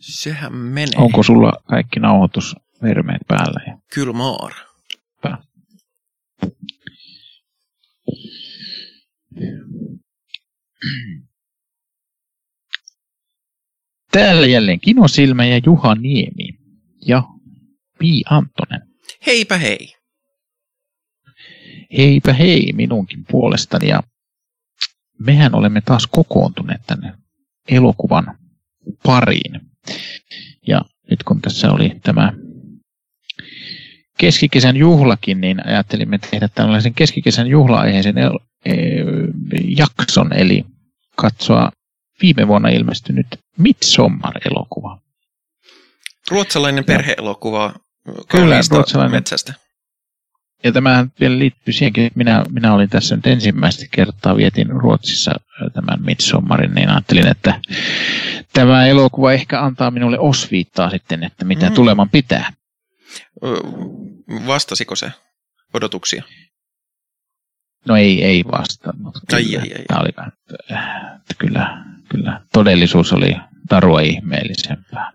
Sehän menee. Onko sulla kaikki nauhoitusvermeet päällä? Kyllä maar. Pää. Täällä jälleen Kino Silmä ja Juha Niemi ja Pi Antonen. Heipä hei. Heipä hei minunkin puolestani ja mehän olemme taas kokoontuneet tänne elokuvan pariin. Ja nyt kun tässä oli tämä keskikesän juhlakin, niin ajattelimme tehdä tällaisen keskikesän juhla-aiheisen el- e- jakson, eli katsoa viime vuonna ilmestynyt Midsommar-elokuva. Ruotsalainen perheelokuva Kyllä, ruotsalainen. metsästä. Ja tämähän vielä liittyy siihenkin, että minä, minä olin tässä nyt ensimmäistä kertaa vietin Ruotsissa tämän Midsommarin, niin ajattelin, että tämä elokuva ehkä antaa minulle osviittaa sitten, että mitä Mm. tuleman pitää. Vastasiko se odotuksia? No ei, ei vastannut. Ai, Kyllä. ai, ai. Tämä oli, vähän, äh, että kyllä, kyllä, todellisuus oli tarua ihmeellisempää.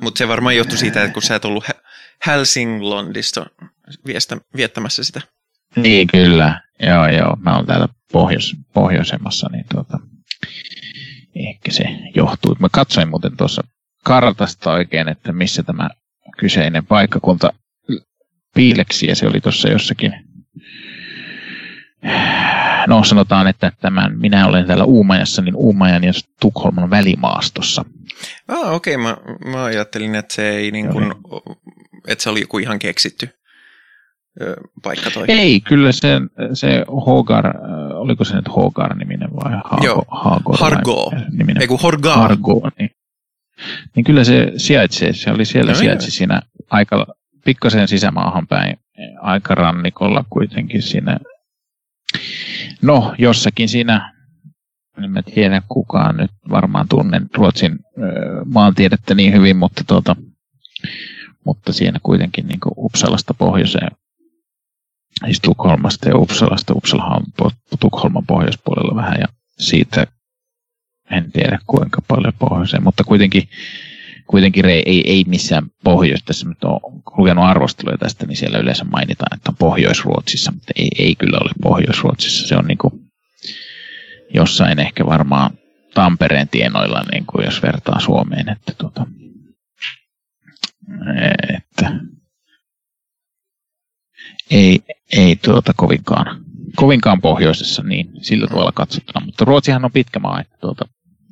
Mutta se varmaan johtui siitä, että kun sä et ollut Hä- Helsinglondista viestä, viettämässä sitä. Niin, kyllä. Joo, joo. Mä oon täällä pohjois, pohjoisemmassa, niin tuota, ehkä se johtuu. Mä katsoin muuten tuossa kartasta oikein, että missä tämä kyseinen paikkakunta piileksi, ja se oli tuossa jossakin, no sanotaan, että tämän, minä olen täällä Uumajassa, niin Uumajan ja Tukholman välimaastossa. Ah, okei. Okay. Mä, mä ajattelin, että se ei niin kuin, että se oli joku ihan keksitty paikka toi. Ei, kyllä se, se Hogar, oliko se nyt Hogar-niminen vai Haago, Joo, Haagor, Hargo. niminen? Ei kun Horgaa. Hargo, niin, niin kyllä se sijaitsee, se oli siellä No sijaitsi siinä aika pikkasen sisämaahan päin, aika rannikolla kuitenkin siinä, no jossakin siinä, en mä tiedä kukaan nyt varmaan tunnen Ruotsin maantiedettä niin hyvin, mutta tuota, mutta siinä kuitenkin niin Uppsalasta pohjoiseen, siis Tukholmasta ja Uppsalasta, Uppsala on Tukholman pohjoispuolella vähän ja siitä en tiedä kuinka paljon pohjoiseen, mutta kuitenkin, kuitenkin ei, ei, ei missään pohjois, tässä nyt on lukenut arvosteluja tästä, niin siellä yleensä mainitaan, että on Pohjois-Ruotsissa, mutta ei, ei kyllä ole Pohjois-Ruotsissa, se on niin kuin jossain ehkä varmaan Tampereen tienoilla, niin kuin jos vertaa Suomeen, että, tuota, että ei, ei tuota kovinkaan, kovinkaan pohjoisessa niin sillä tavalla katsottuna, mutta Ruotsihan on pitkä maa, että tuota,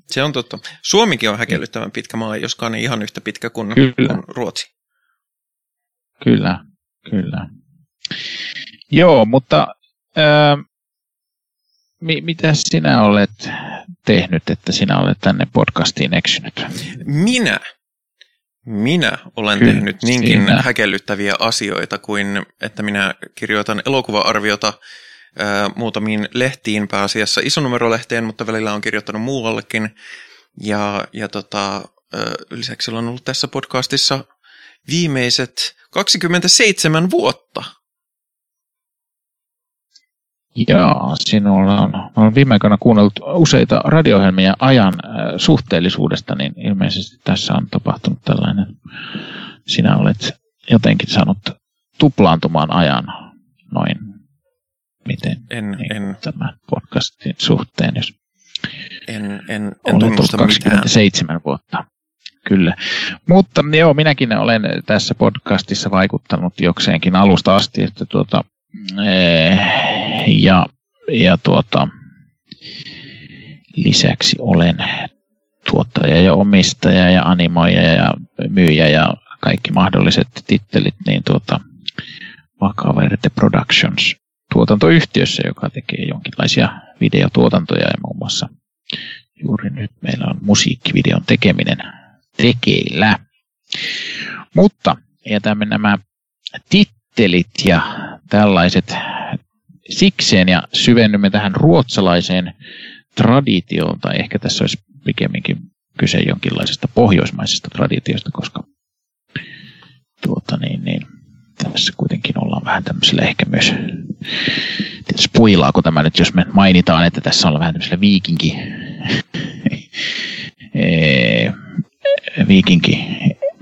Se on totta. Suomikin on häkellyttävän pitkä maa, joskaan ei ihan yhtä pitkä kuin, Kyllä. kuin Ruotsi. Kyllä, kyllä. Joo, mutta ää, mi, mitä sinä olet tehnyt, että sinä olet tänne podcastiin eksynyt? Minä, minä olen Kyllä, tehnyt niinkin sinä. häkellyttäviä asioita kuin, että minä kirjoitan elokuva-arviota ää, muutamiin lehtiin, pääasiassa isonumerolehteen, mutta välillä on kirjoittanut muuallekin. Ja, ja tota, ää, lisäksi olen ollut tässä podcastissa viimeiset 27 vuotta. Jaa, sinulla on, olen viime aikoina kuunnellut useita radio-ohjelmia ajan äh, suhteellisuudesta, niin ilmeisesti tässä on tapahtunut tällainen, sinä olet jotenkin saanut tuplaantumaan ajan noin, miten En, niin, en, tämän podcastin suhteen, jos en, en, en olet ollut tunnusta mitään. 27 vuotta. Kyllä. Mutta joo, minäkin olen tässä podcastissa vaikuttanut jokseenkin alusta asti, että tuota, eh, ja, ja tuota, lisäksi olen tuottaja ja omistaja ja animoija ja myyjä ja kaikki mahdolliset tittelit, niin tuota, Vakaverte Productions tuotantoyhtiössä, joka tekee jonkinlaisia videotuotantoja ja muun muassa juuri nyt meillä on musiikkivideon tekeminen tekeillä. Mutta jätämme nämä tittelit ja tällaiset sikseen ja syvennymme tähän ruotsalaiseen traditioon, tai ehkä tässä olisi pikemminkin kyse jonkinlaisesta pohjoismaisesta traditiosta, koska tuota niin, niin, tässä kuitenkin ollaan vähän tämmöisellä ehkä myös, tiedä, spoilaako tämä nyt, jos me mainitaan, että tässä ollaan vähän tämmöisellä viikinki viikinki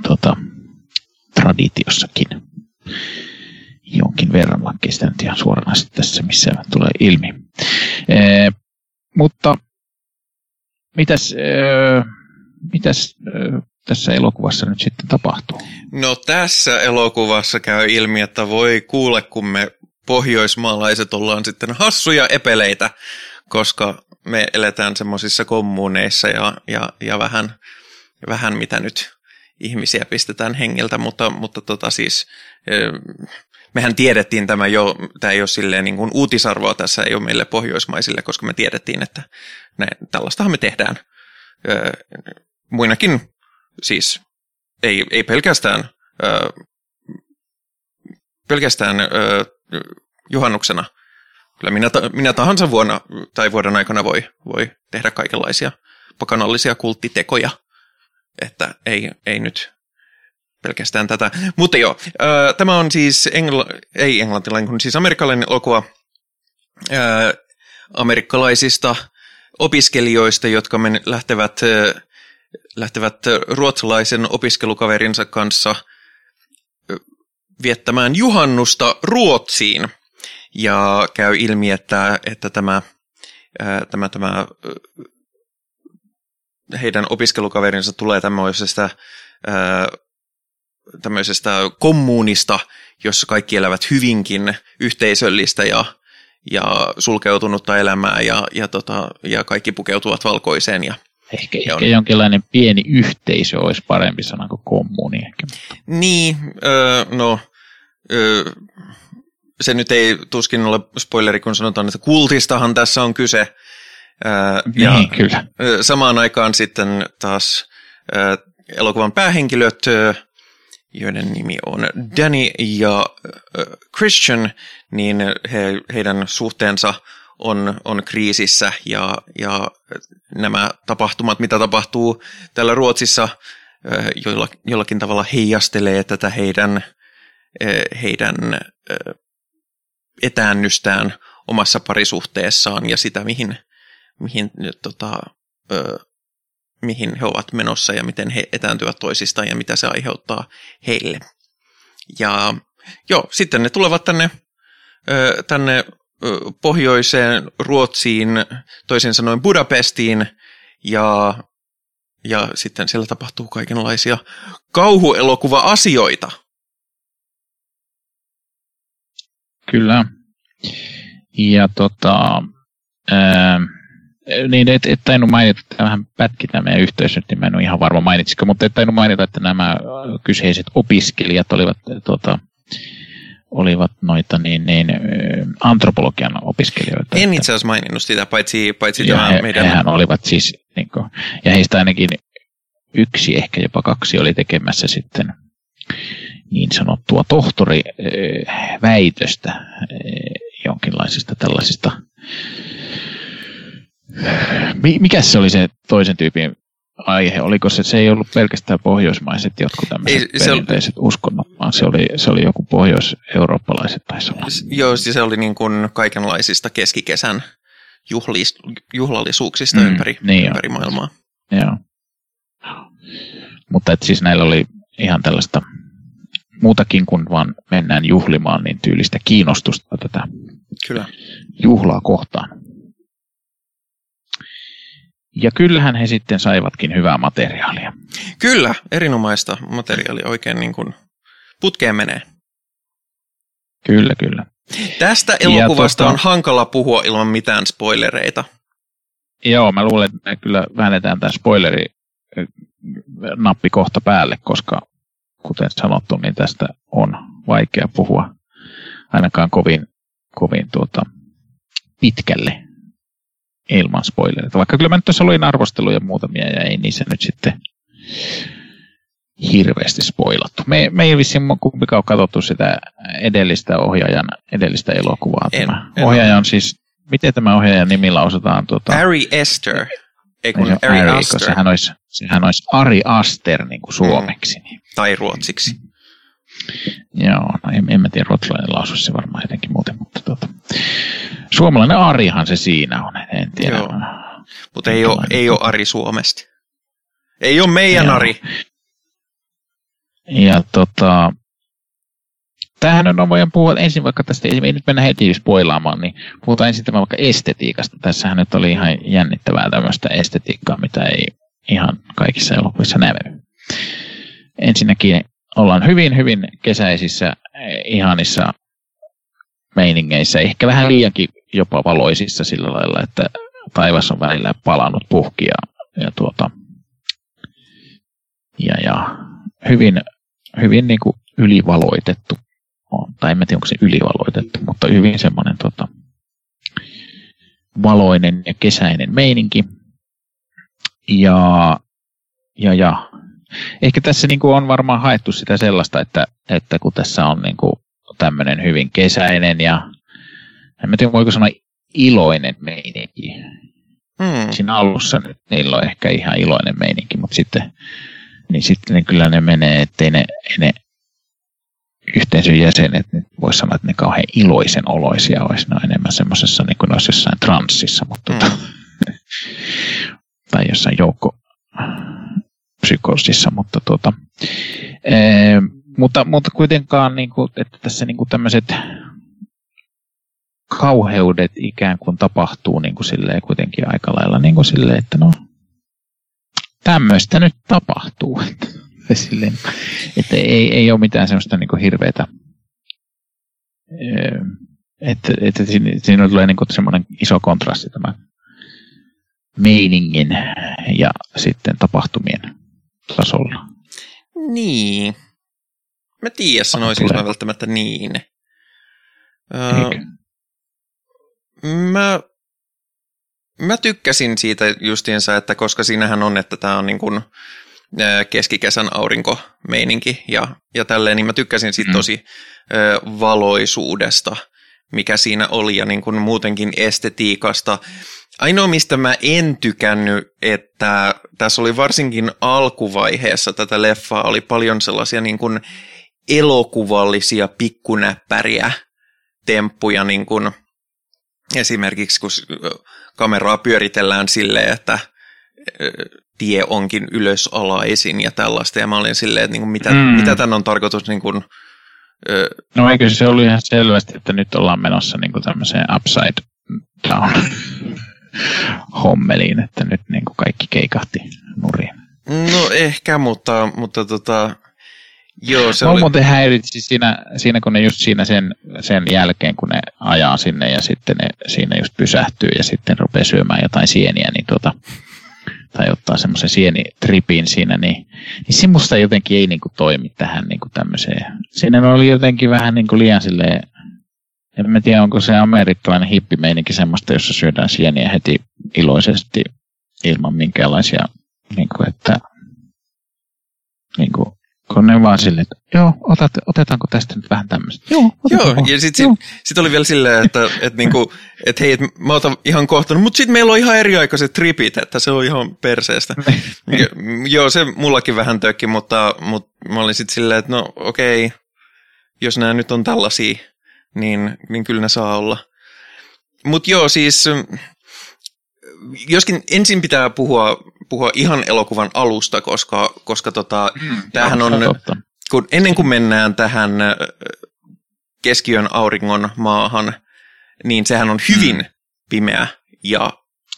tota, traditiossakin jonkin verran, vaikka sitä nyt ihan suoranaisesti tässä missään tulee ilmi. E, mutta mitäs, e, mitäs e, tässä elokuvassa nyt sitten tapahtuu? No tässä elokuvassa käy ilmi, että voi kuule, kun me pohjoismaalaiset ollaan sitten hassuja epeleitä, koska me eletään semmoisissa kommuneissa ja, ja, ja vähän, vähän mitä nyt ihmisiä pistetään hengeltä, mutta, mutta tota siis, mehän tiedettiin tämä jo, tämä ei ole silleen niin kuin uutisarvoa tässä ei ole meille pohjoismaisille, koska me tiedettiin, että ne, tällaistahan me tehdään muinakin, siis ei, ei pelkästään, pelkästään juhannuksena. Kyllä minä, minä tahansa vuonna tai vuoden aikana voi, voi tehdä kaikenlaisia pakanallisia kulttitekoja, että ei, ei nyt pelkästään tätä. Mutta joo, tämä on siis engl- ei englantilainen, kun siis amerikkalainen elokuva amerikkalaisista opiskelijoista, jotka men, lähtevät, äh, lähtevät ruotsalaisen opiskelukaverinsa kanssa viettämään juhannusta Ruotsiin. Ja käy ilmi, että, että tämä, ää, tämä, tämä heidän opiskelukaverinsa tulee tämmöisestä, ää, tämmöisestä kommunista, jossa kaikki elävät hyvinkin yhteisöllistä ja, ja sulkeutunutta elämää ja, ja, tota, ja kaikki pukeutuvat valkoiseen ja Ehkä, ehkä on... jonkinlainen pieni yhteisö olisi parempi sana kuin kommuni. Ehkä. Niin, öö, no öö, se nyt ei tuskin ole spoileri, kun sanotaan, että kultistahan tässä on kyse. Öö, ja niin, kyllä. Samaan aikaan sitten taas öö, elokuvan päähenkilöt, öö, joiden nimi on Danny ja Christian, niin he, heidän suhteensa on, on kriisissä ja, ja nämä tapahtumat, mitä tapahtuu täällä Ruotsissa, joilla, jollakin tavalla heijastelee tätä heidän, heidän etäännystään omassa parisuhteessaan ja sitä, mihin, mihin, tota, mihin he ovat menossa ja miten he etääntyvät toisistaan ja mitä se aiheuttaa heille. Ja joo, sitten ne tulevat tänne, tänne pohjoiseen Ruotsiin, toisin sanoen Budapestiin, ja, ja sitten siellä tapahtuu kaikenlaisia kauhuelokuva-asioita. Kyllä. Ja tota, ää, niin, et, et tainnut mainita, että vähän pätki tämä meidän yhteys nyt, niin mä en ole ihan varma mainitsiko, mutta et tainnut mainita, että nämä kyseiset opiskelijat olivat tota, olivat noita niin, niin, antropologian opiskelijoita. En itse asiassa maininnut sitä, paitsi, paitsi ja he, meidän... Hehän olivat siis, niin kuin, ja heistä ainakin yksi, ehkä jopa kaksi oli tekemässä sitten niin sanottua tohtoriväitöstä jonkinlaisista tällaisista mikä se oli se toisen tyypin aihe? Oliko se, se ei ollut pelkästään pohjoismaiset jotkut tämmöiset ei, perinteiset oli, uskonnot, vaan se oli, se oli joku pohjois-eurooppalaiset taisi olla. Joo, se oli niin kuin kaikenlaisista keskikesän juhlis, juhlallisuuksista mm, ympäri, niin ympäri jo. maailmaa. Joo. Mutta et siis näillä oli ihan tällaista muutakin kuin vaan mennään juhlimaan, niin tyylistä kiinnostusta tätä Kyllä. juhlaa kohtaan. Ja kyllähän he sitten saivatkin hyvää materiaalia. Kyllä, erinomaista materiaalia oikein niin kuin putkeen menee. Kyllä, kyllä. Tästä elokuvasta tuota, on hankala puhua ilman mitään spoilereita. Joo, mä luulen, että me kyllä väännetään tämä spoileri nappi kohta päälle, koska kuten sanottu, niin tästä on vaikea puhua ainakaan kovin, kovin tuota, pitkälle ilman spoilereita. Vaikka kyllä mä nyt tässä olin arvosteluja muutamia ja ei niissä nyt sitten hirveästi spoilattu. Me, me ei vissiin kumpikaan ole katsottu sitä edellistä ohjaajan edellistä elokuvaa. En, tämä. En ohjaaja on siis, miten tämä ohjaajan nimillä osataan? Tuota, Ari Esther. Ei kun Ari, Ari Aster. Sehän olisi, sehän olisi Ari Aster niin kuin suomeksi. Mm. Tai ruotsiksi. Joo, no en, en mä tiedä, ruotsalainen lausu se varmaan jotenkin muuten, mutta tuota, suomalainen Arihan se siinä on, en tiedä. Joo. Mutta ei ole, ei ole Ari Suomesta. Ei ole meidän Joo. Ari. ja tota, tämähän on, voidaan puhua ensin vaikka tästä, ei nyt mennä heti spoilaamaan, niin puhutaan ensin tämän vaikka estetiikasta. Tässähän nyt oli ihan jännittävää tämmöistä estetiikkaa, mitä ei ihan kaikissa elokuvissa näy. Ensinnäkin ollaan hyvin, hyvin kesäisissä, ihanissa meiningeissä, ehkä vähän liiankin jopa valoisissa sillä lailla, että taivas on välillä palannut puhki ja, tuota, ja, ja hyvin, hyvin niin kuin ylivaloitettu on. Tai en tiedä, onko se ylivaloitettu, mutta hyvin semmoinen tota, valoinen ja kesäinen meininki. Ja, ja, ja ehkä tässä niin kuin on varmaan haettu sitä sellaista, että, että kun tässä on niin kuin tämmöinen hyvin kesäinen ja en tiedä voiko sanoa iloinen meininki. Hmm. Siinä alussa nyt niillä on ehkä ihan iloinen meininki, mutta sitten, niin sitten ne kyllä ne menee, ettei ne, ne yhteisön jäsenet, niin voisi sanoa, että ne kauhean iloisen oloisia olisi. Ne on enemmän semmoisessa, niin kuin ne olisi jossain transsissa, mutta tota, mm. tai jossain joukko psykosissa, mutta, tuota, ee, mutta, mutta kuitenkaan, niin kuin, että tässä niin kuin tämmöiset kauheudet ikään kuin tapahtuu niin kuin silleen kuitenkin aika lailla niin kuin silleen, että no tämmöistä nyt tapahtuu. Silleen, että ei, ei ole mitään semmoista niin hirveätä, että, että siinä, tulee niin semmoinen iso kontrasti tämän meiningin ja sitten tapahtumien tasolla. Niin. Mä tiedä, sanoisinko mä välttämättä niin. Öö, mä, mä tykkäsin siitä justiinsa, että koska siinähän on, että tämä on niin kuin keskikesän aurinkomeininki ja, ja tälleen, niin mä tykkäsin siitä mm. tosi ö, valoisuudesta, mikä siinä oli ja niin kuin muutenkin estetiikasta. Ainoa, mistä mä en tykännyt, että tässä oli varsinkin alkuvaiheessa tätä leffaa, oli paljon sellaisia niin kuin elokuvallisia pikkunäppäriä temppuja, niin kuin esimerkiksi kun kameraa pyöritellään silleen, että tie onkin ylösalaisin ja tällaista. Ja mä olin silleen, että niin kuin mitä, mm. mitä tämän on tarkoitus niin kuin, ö... No eikö se ollut ihan selvästi, että nyt ollaan menossa niin kuin tämmöiseen upside down hommeliin, että nyt niin kuin kaikki keikahti nuriin. No ehkä, mutta, mutta tota, joo se Mä oli... muuten häiritsi siinä, siinä, kun ne just siinä sen, sen jälkeen, kun ne ajaa sinne ja sitten ne siinä just pysähtyy ja sitten rupeaa syömään jotain sieniä, niin tota, tai ottaa semmoisen sienitripin siinä, niin, niin semmoista jotenkin ei niin kuin, toimi tähän niin kuin tämmöiseen. Siinä oli jotenkin vähän niin kuin liian silleen, en mä tiedä onko se amerikkalainen hippimeininki semmoista, jossa syödään sieniä heti iloisesti ilman minkäänlaisia, niin kuin, että niin kuin, kun ne vaan silleen, että joo, otat, otetaanko tästä nyt vähän tämmöistä? Joo, joo ja sitten sit, sit oli vielä silleen, että et niinku, et hei, et mä otan ihan kohta, mutta sitten meillä on ihan eriaikaiset tripit, että se on ihan perseestä. ja, joo, se mullakin vähän tökki, mutta, mutta mä olin sitten silleen, että no okei, jos nämä nyt on tällaisia, niin, niin kyllä ne saa olla. Mutta joo, siis joskin ensin pitää puhua, puhua ihan elokuvan alusta, koska, koska tota, hmm, tämähän on, kun, ennen kuin mennään tähän keskiön auringon maahan, niin sehän on hyvin hmm. pimeä ja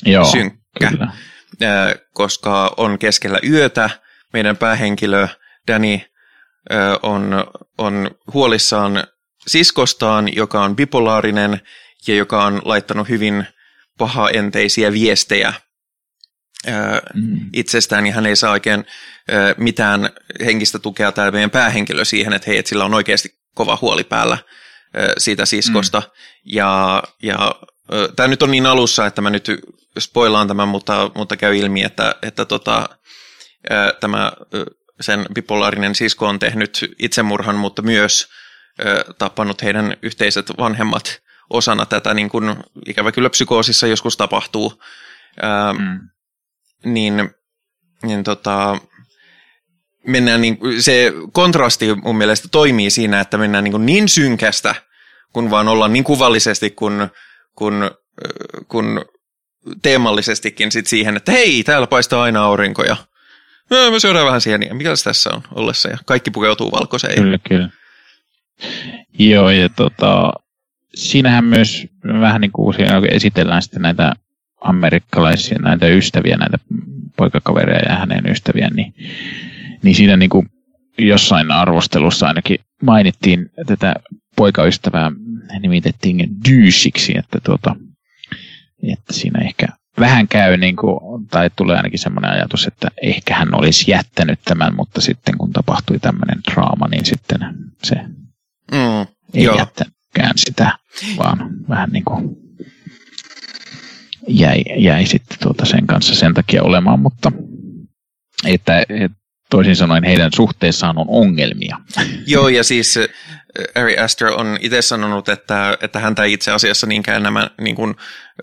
Joo, synkkä, kyllä. koska on keskellä yötä. Meidän päähenkilö Danny on, on huolissaan siskostaan, joka on bipolaarinen ja joka on laittanut hyvin pahaenteisiä viestejä mm. itsestään, niin hän ei saa oikein mitään henkistä tukea tämä meidän päähenkilö siihen, että hei, että sillä on oikeasti kova huoli päällä siitä siskosta. Mm. Ja, ja tämä nyt on niin alussa, että mä nyt spoilaan tämän, mutta, mutta käy ilmi, että, että tota, tämä sen bipolaarinen sisko on tehnyt itsemurhan, mutta myös tappanut heidän yhteiset vanhemmat osana tätä, niin kuin ikävä kyllä psykoosissa joskus tapahtuu, ää, mm. niin, niin tota, mennään niin, se kontrasti mun mielestä toimii siinä, että mennään niin, niin synkästä, kun vaan ollaan niin kuvallisesti, kun, kun, kun teemallisestikin sit siihen, että hei, täällä paistaa aina aurinko ja no, me syödään vähän sieniä. Mikä tässä on ollessa? Ja kaikki pukeutuu valkoiseen. Kyllä, kyllä. Joo, ja tota, siinähän myös vähän niin kuin esitellään sitten näitä amerikkalaisia, näitä ystäviä, näitä poikakavereja ja hänen ystäviä, niin, niin siinä niin kuin jossain arvostelussa ainakin mainittiin tätä poikaystävää, nimitettiin dyysiksi, että, tuota, että siinä ehkä vähän käy, niin kuin, tai tulee ainakin semmoinen ajatus, että ehkä hän olisi jättänyt tämän, mutta sitten kun tapahtui tämmöinen draama, niin sitten se mm, ei joo. jättänytkään sitä, vaan vähän niin kuin jäi, jäi sitten tuota sen kanssa sen takia olemaan, mutta että, että toisin sanoen heidän suhteessaan on ongelmia. Joo, ja siis äh, Ari Aster on itse sanonut, että, että häntä ei itse asiassa niinkään nämä niin kuin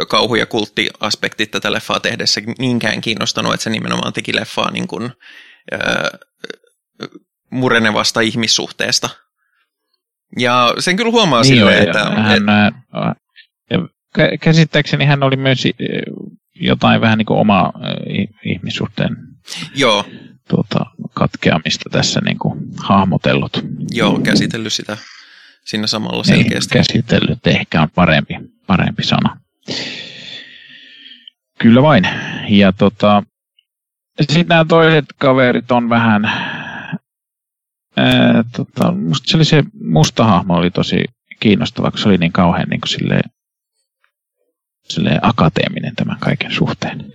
kauhu- ja kulttiaspektit tätä leffaa tehdessä niinkään kiinnostanut, että se nimenomaan teki leffaa niin kuin, äh, murenevasta ihmissuhteesta. Ja sen kyllä huomaa niin silleen, että... Hän, et, käsittääkseni hän oli myös jotain vähän niin kuin oma ihmissuhteen Joo tuota, katkeamista tässä niin kuin hahmotellut. Joo, käsitellyt sitä siinä samalla niin, selkeästi. Niin, käsitellyt ehkä on parempi, parempi sana. Kyllä vain. Ja tota, sitten nämä toiset kaverit on vähän, tota, musta se, oli se musta hahmo oli tosi kiinnostava, kun se oli niin kauhean niin kuin silleen, silleen akateeminen tämän kaiken suhteen.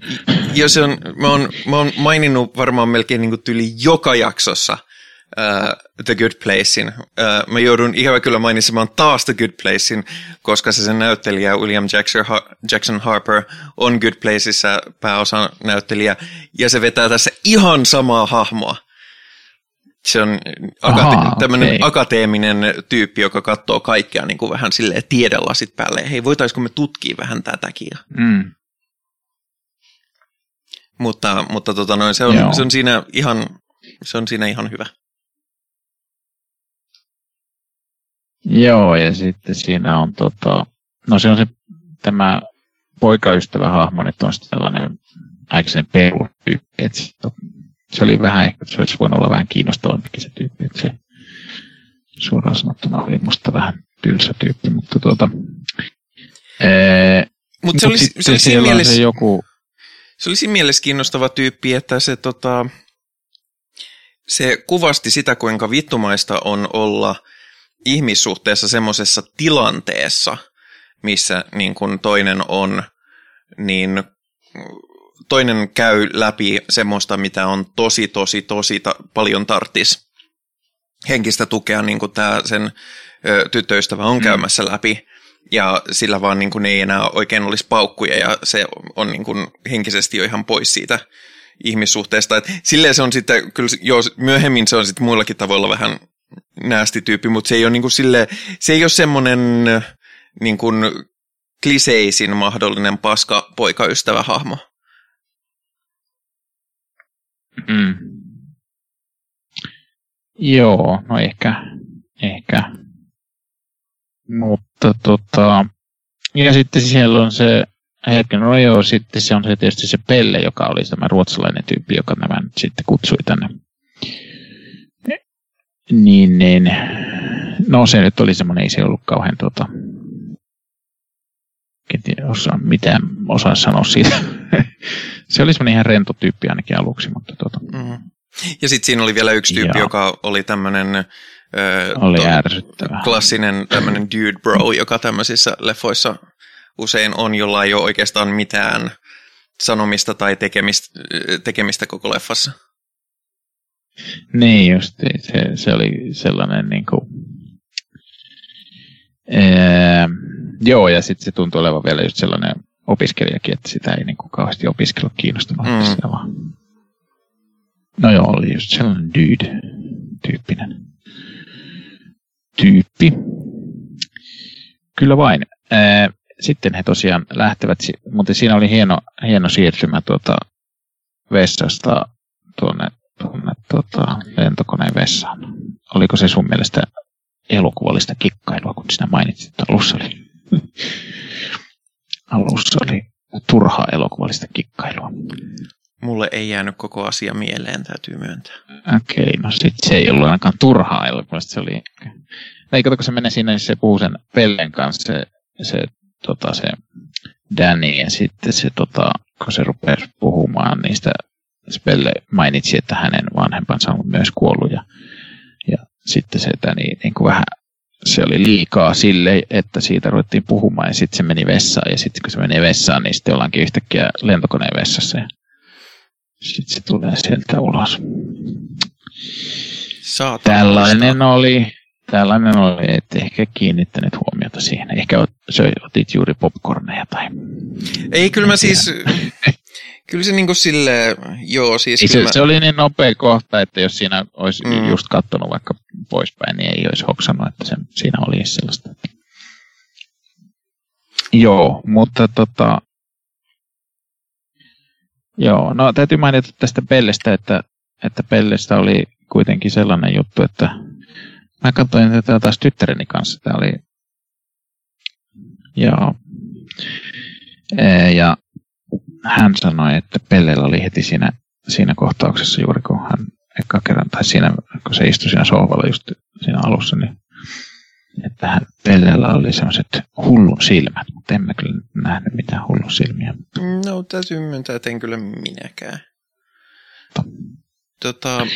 Ja se on, mä oon, mä oon maininnut varmaan melkein niin tyli joka jaksossa uh, The Good Placein. Uh, mä joudun ikävä kyllä mainitsemaan taas The Good Placein, koska se sen näyttelijä William Jackson, Jackson Harper on Good Placeissa pääosan näyttelijä, ja se vetää tässä ihan samaa hahmoa se on akate- Aha, tämmöinen okay. akateeminen tyyppi, joka katsoo kaikkea niin kuin vähän silleen tiedelasit päälle. Hei, voitaisiko me tutkia vähän tätäkin? Mm. Mutta, mutta tota noin, se, on, se, on siinä ihan, se on siinä ihan hyvä. Joo, ja sitten siinä on tota, no se on se tämä poikaystävä hahmo, nyt on sellainen aika sen perustyyppi, että se oli vähän, ehkä se olisi voinut olla vähän kiinnostavampikin se tyyppi, että se suoraan sanottuna oli musta vähän tylsä tyyppi, mutta tuota, ee, Mut se, oli, se, oli siinä mielessä, se joku... Se oli siinä mielessä kiinnostava tyyppi, että se, tota, se kuvasti sitä, kuinka vittumaista on olla ihmissuhteessa semmoisessa tilanteessa, missä niin kun toinen on niin toinen käy läpi semmoista, mitä on tosi, tosi, tosi ta- paljon tarttis henkistä tukea, niin kuin tämä sen ö, tyttöystävä on mm. käymässä läpi, ja sillä vaan niin kuin ei enää oikein olisi paukkuja, ja se on niin kuin henkisesti jo ihan pois siitä ihmissuhteesta. Et silleen se on sitten, kyllä jo myöhemmin se on sitten muillakin tavoilla vähän näästi tyyppi, mutta se ei ole niin kuin silleen, se ei ole semmoinen niin kuin kliseisin mahdollinen paska poikaystävä hahmo. Mm. Joo, no ehkä, ehkä. Mutta tota, ja sitten siellä on se, hetken, no joo, sitten se on se tietysti se Pelle, joka oli tämä ruotsalainen tyyppi, joka nämä nyt sitten kutsui tänne. Niin, niin, no se nyt oli semmoinen, ei se ollut kauhean tota, en osaa mitään osaa sanoa siitä. se oli semmoinen ihan rento tyyppi ainakin aluksi. Mutta tuota. mm. Ja sitten siinä oli vielä yksi tyyppi, ja. joka oli tämmöinen oli ärsyttävä. klassinen tämmöinen dude bro, joka tämmöisissä leffoissa usein on, jolla ei ole oikeastaan mitään sanomista tai tekemistä, tekemistä koko leffassa. Niin just, se, se oli sellainen niin kuin, ää, joo, ja sitten se tuntui olevan vielä just sellainen opiskelijakin, että sitä ei niin kuin kauheasti opiskella kiinnostanut. Mm. Vaan. No joo, oli just sellainen dude-tyyppinen tyyppi. Kyllä vain. Sitten he tosiaan lähtevät, mutta siinä oli hieno, hieno siirtymä tuota vessasta tuonne, tuonne tuota, lentokoneen vessaan. Oliko se sun mielestä elokuvallista kikkailua, kun sinä mainitsit, että alussa oli alussa oli turhaa elokuvallista kikkailua. mulle ei jäänyt koko asia mieleen, täytyy myöntää. Okei, okay, no sit se ei ollut ainakaan turhaa elokuvasta, se oli... Ei, kato, kun se menee sinne, niin se puhuu sen Pellen kanssa, se, se, tota, se Danny, ja sitten se, tota, kun se rupesi puhumaan niistä, Spelle mainitsi, että hänen vanhempansa on myös kuollut, ja, ja sitten se Danny niin kuin vähän se oli liikaa sille, että siitä ruvettiin puhumaan ja sitten se meni vessaan ja sitten kun se meni vessaan, niin sitten ollaankin yhtäkkiä lentokoneen vessassa ja sitten se tulee sieltä ulos. Saatana tällainen oli, tällainen oli, että ehkä kiinnittänyt huomiota siihen. Ehkä otit juuri popcorneja tai... Ei, kyllä mä siis... Kyllä se niinku sille, joo siis... Ei, se, mä... se, oli niin nopea kohta, että jos siinä olisi mm. just katsonut vaikka poispäin, niin ei olisi hoksannut, että se, siinä oli sellaista. Joo, mutta tota... Joo, no täytyy mainita tästä Pellestä, että, että Pellestä oli kuitenkin sellainen juttu, että mä katsoin tätä taas tyttäreni kanssa. Tämä oli... Joo. Ja hän sanoi, että Pellellä oli heti siinä, siinä kohtauksessa juuri kun hän eka kerran, tai siinä, kun se istui siinä sohvalla just siinä alussa, niin että hän Pellellä oli sellaiset hullun silmät, mutta emme kyllä nähnyt mitään hullun silmiä. No, täytyy myöntää, että en kyllä minäkään. To. Tota,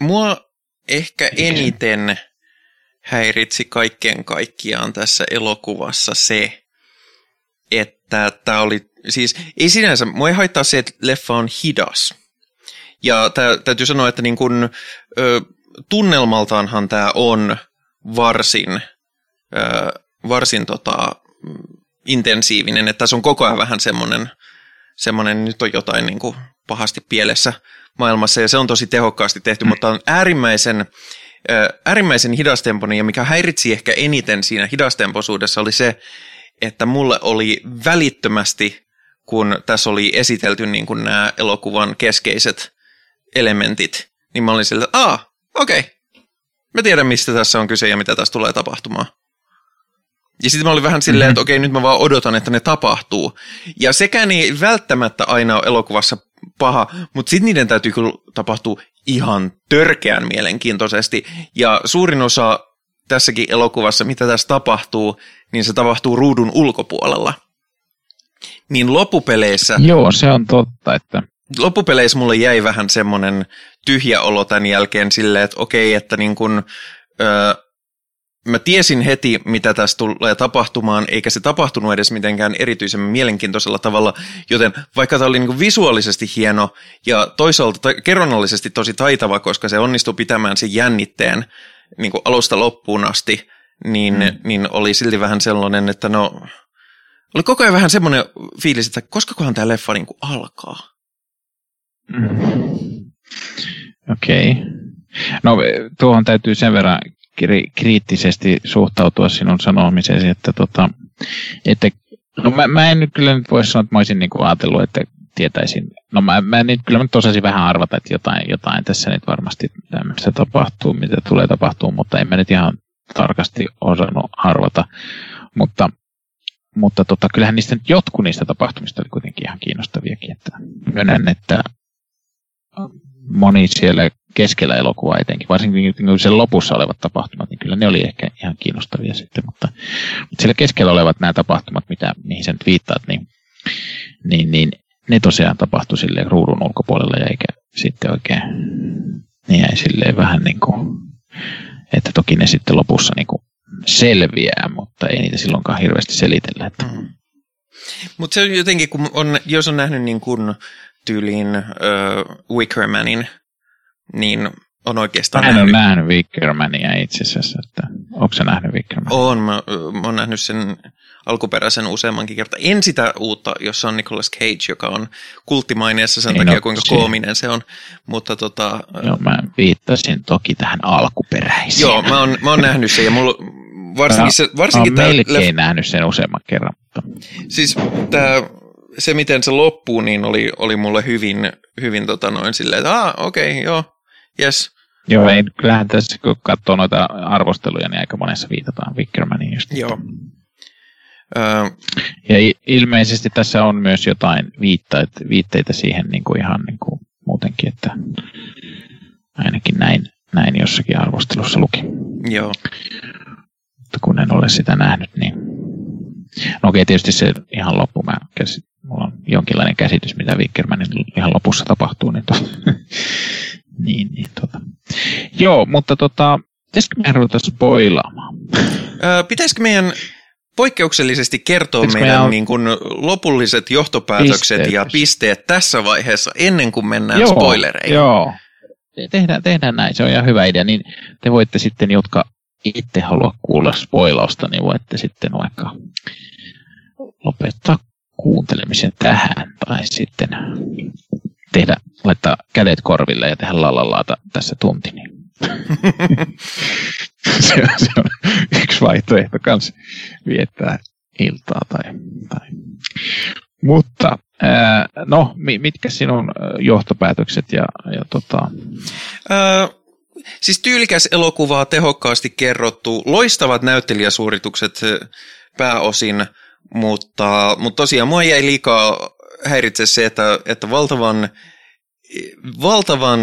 mua ehkä eniten häiritsi kaiken kaikkiaan tässä elokuvassa se, että tämä oli, siis ei sinänsä, mua ei haittaa se, että leffa on hidas. Ja tää, täytyy sanoa, että niin kun, ö, tunnelmaltaanhan tämä on varsin, ö, varsin tota, intensiivinen, että tässä on koko ajan vähän semmoinen, semmoinen nyt on jotain niin kuin pahasti pielessä maailmassa, ja se on tosi tehokkaasti tehty, mm. mutta on äärimmäisen, äärimmäisen hidastempoinen, ja mikä häiritsi ehkä eniten siinä hidastempoisuudessa oli se, että mulle oli välittömästi, kun tässä oli esitelty niin kuin nämä elokuvan keskeiset elementit, niin mä olin sillä, että aah, okei, okay. mä tiedän mistä tässä on kyse ja mitä tässä tulee tapahtumaan. Ja sitten mä olin vähän silleen, mm-hmm. että okei, nyt mä vaan odotan, että ne tapahtuu. Ja sekään ei välttämättä aina ole elokuvassa paha, mutta sitten niiden täytyy kyllä tapahtua ihan törkeän mielenkiintoisesti. Ja suurin osa tässäkin elokuvassa, mitä tässä tapahtuu, niin se tapahtuu ruudun ulkopuolella. Niin loppupeleissä... Joo, se on totta, että... Loppupeleissä mulle jäi vähän semmoinen tyhjä olo tämän jälkeen silleen, että okei, että niin kun, öö, mä tiesin heti, mitä tässä tulee tapahtumaan, eikä se tapahtunut edes mitenkään erityisen mielenkiintoisella tavalla, joten vaikka tämä oli niin visuaalisesti hieno ja toisaalta ta- kerronnallisesti tosi taitava, koska se onnistui pitämään sen jännitteen niin alusta loppuun asti, niin, mm. niin oli silti vähän sellainen, että no, oli koko ajan vähän semmoinen fiilis, että kohan tämä leffa niin alkaa. Mm. Okei. Okay. No tuohon täytyy sen verran kri- kriittisesti suhtautua sinun sanomisesi, että, tota, että no mä, mä en nyt kyllä nyt voi sanoa, että mä olisin niin kuin ajatellut, että tietäisin. No mä, mä nyt, kyllä mä nyt osasin vähän arvata, että jotain, jotain tässä nyt varmasti tämmöistä tapahtuu, mitä tulee tapahtuu, mutta en mä nyt ihan tarkasti osannut arvata. Mutta, mutta tota, kyllähän niistä nyt jotkut niistä tapahtumista oli kuitenkin ihan kiinnostaviakin. Että myönnän, että moni siellä keskellä elokuvaa etenkin, varsinkin sen lopussa olevat tapahtumat, niin kyllä ne oli ehkä ihan kiinnostavia sitten, mutta, mutta siellä keskellä olevat nämä tapahtumat, mitä, mihin sen viittaat, niin, niin, niin ne tosiaan tapahtui sille ruudun ulkopuolella ja eikä sitten oikein, niin jäi silleen vähän niin kuin, että toki ne sitten lopussa niin kuin selviää, mutta ei niitä silloinkaan hirveästi selitellä. Että. Mm. Mutta se on jotenkin, kun on, jos on nähnyt niin kuin tyyliin uh, Wickermanin, niin on oikeastaan Mä en nähnyt... ole nähnyt Wickermania itse asiassa, että onko se nähnyt Wickermania? On, mä, mä oon nähnyt sen alkuperäisen useammankin kertaa. En sitä uutta, jossa on Nicolas Cage, joka on kulttimaineessa sen Ei, takia, no, kuinka koominen se on. Mutta tota, Joo, mä viittasin toki tähän alkuperäiseen. Joo, mä oon, mä oon nähnyt sen ja mulla varsinkin, se, varsinkin mä oon melkein lef... nähnyt sen useamman kerran. Mutta... Siis tää, se, miten se loppuu, niin oli, oli mulle hyvin, hyvin tota noin silleen, että ah, okei, okay, joo, yes. Joo, ei, kyllähän tässä kun katsoo noita arvosteluja, niin aika monessa viitataan Wickermaniin just. Joo. Ja ilmeisesti tässä on myös jotain viitteitä, viitteitä siihen niin kuin ihan niin kuin muutenkin, että ainakin näin, näin jossakin arvostelussa luki. Joo. Mutta kun en ole sitä nähnyt, niin... No okei, tietysti se ihan loppu, mä käsit, mulla on jonkinlainen käsitys, mitä Wickermanin ihan lopussa tapahtuu, niin, to, niin, niin tota. Joo, mutta tota, pitäisikö meidän ruveta spoilaamaan? Öö, pitäisikö meidän poikkeuksellisesti kertoa Pitäisikö meidän on... niin kuin, lopulliset johtopäätökset pisteet. ja pisteet tässä vaiheessa ennen kuin mennään joo, spoilereihin? Joo, tehdään, tehdään näin, se on ihan hyvä idea. Niin te voitte sitten, jotka itse halua kuulla spoilausta, niin voitte sitten vaikka lopettaa kuuntelemisen tähän tai sitten tehdä, laittaa kädet korville ja tehdä lalalaata tässä tunti. Niin. se, on, se on yksi vaihtoehto kanssa viettää iltaa tai, tai. Mutta no, mitkä sinun johtopäätökset ja, ja tota... Ää, siis tyylikäs elokuvaa, tehokkaasti kerrottu, loistavat näyttelijäsuoritukset pääosin, mutta, mutta tosiaan mua jäi liikaa häiritse se, että, että valtavan, valtavan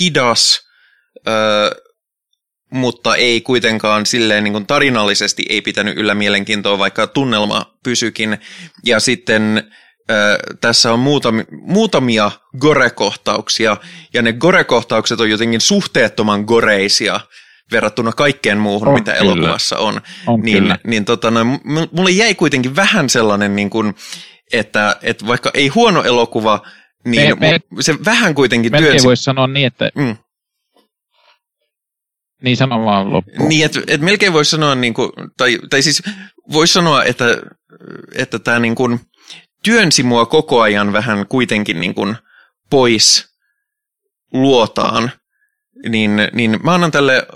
hidas, mutta ei kuitenkaan silleen niin kuin tarinallisesti ei pitänyt yllä mielenkiintoa, vaikka tunnelma pysykin. Ja sitten tässä on muutamia, muutamia gore-kohtauksia, ja ne gore-kohtaukset on jotenkin suhteettoman goreisia verrattuna kaikkeen muuhun, on, mitä kyllä. elokuvassa on. on niin niin tota, no, mulle jäi kuitenkin vähän sellainen, niin kuin, että, että vaikka ei huono elokuva, niin me, me, se vähän kuitenkin työnsi... voisi sanoa niin, että... Mm. Niin sano vaan loppuun. Niin, että et melkein voisi sanoa, niin kuin, tai, tai siis voisi sanoa, että, että tämä niin kuin, työnsi mua koko ajan vähän kuitenkin niin kuin pois luotaan, niin, niin mä annan tälle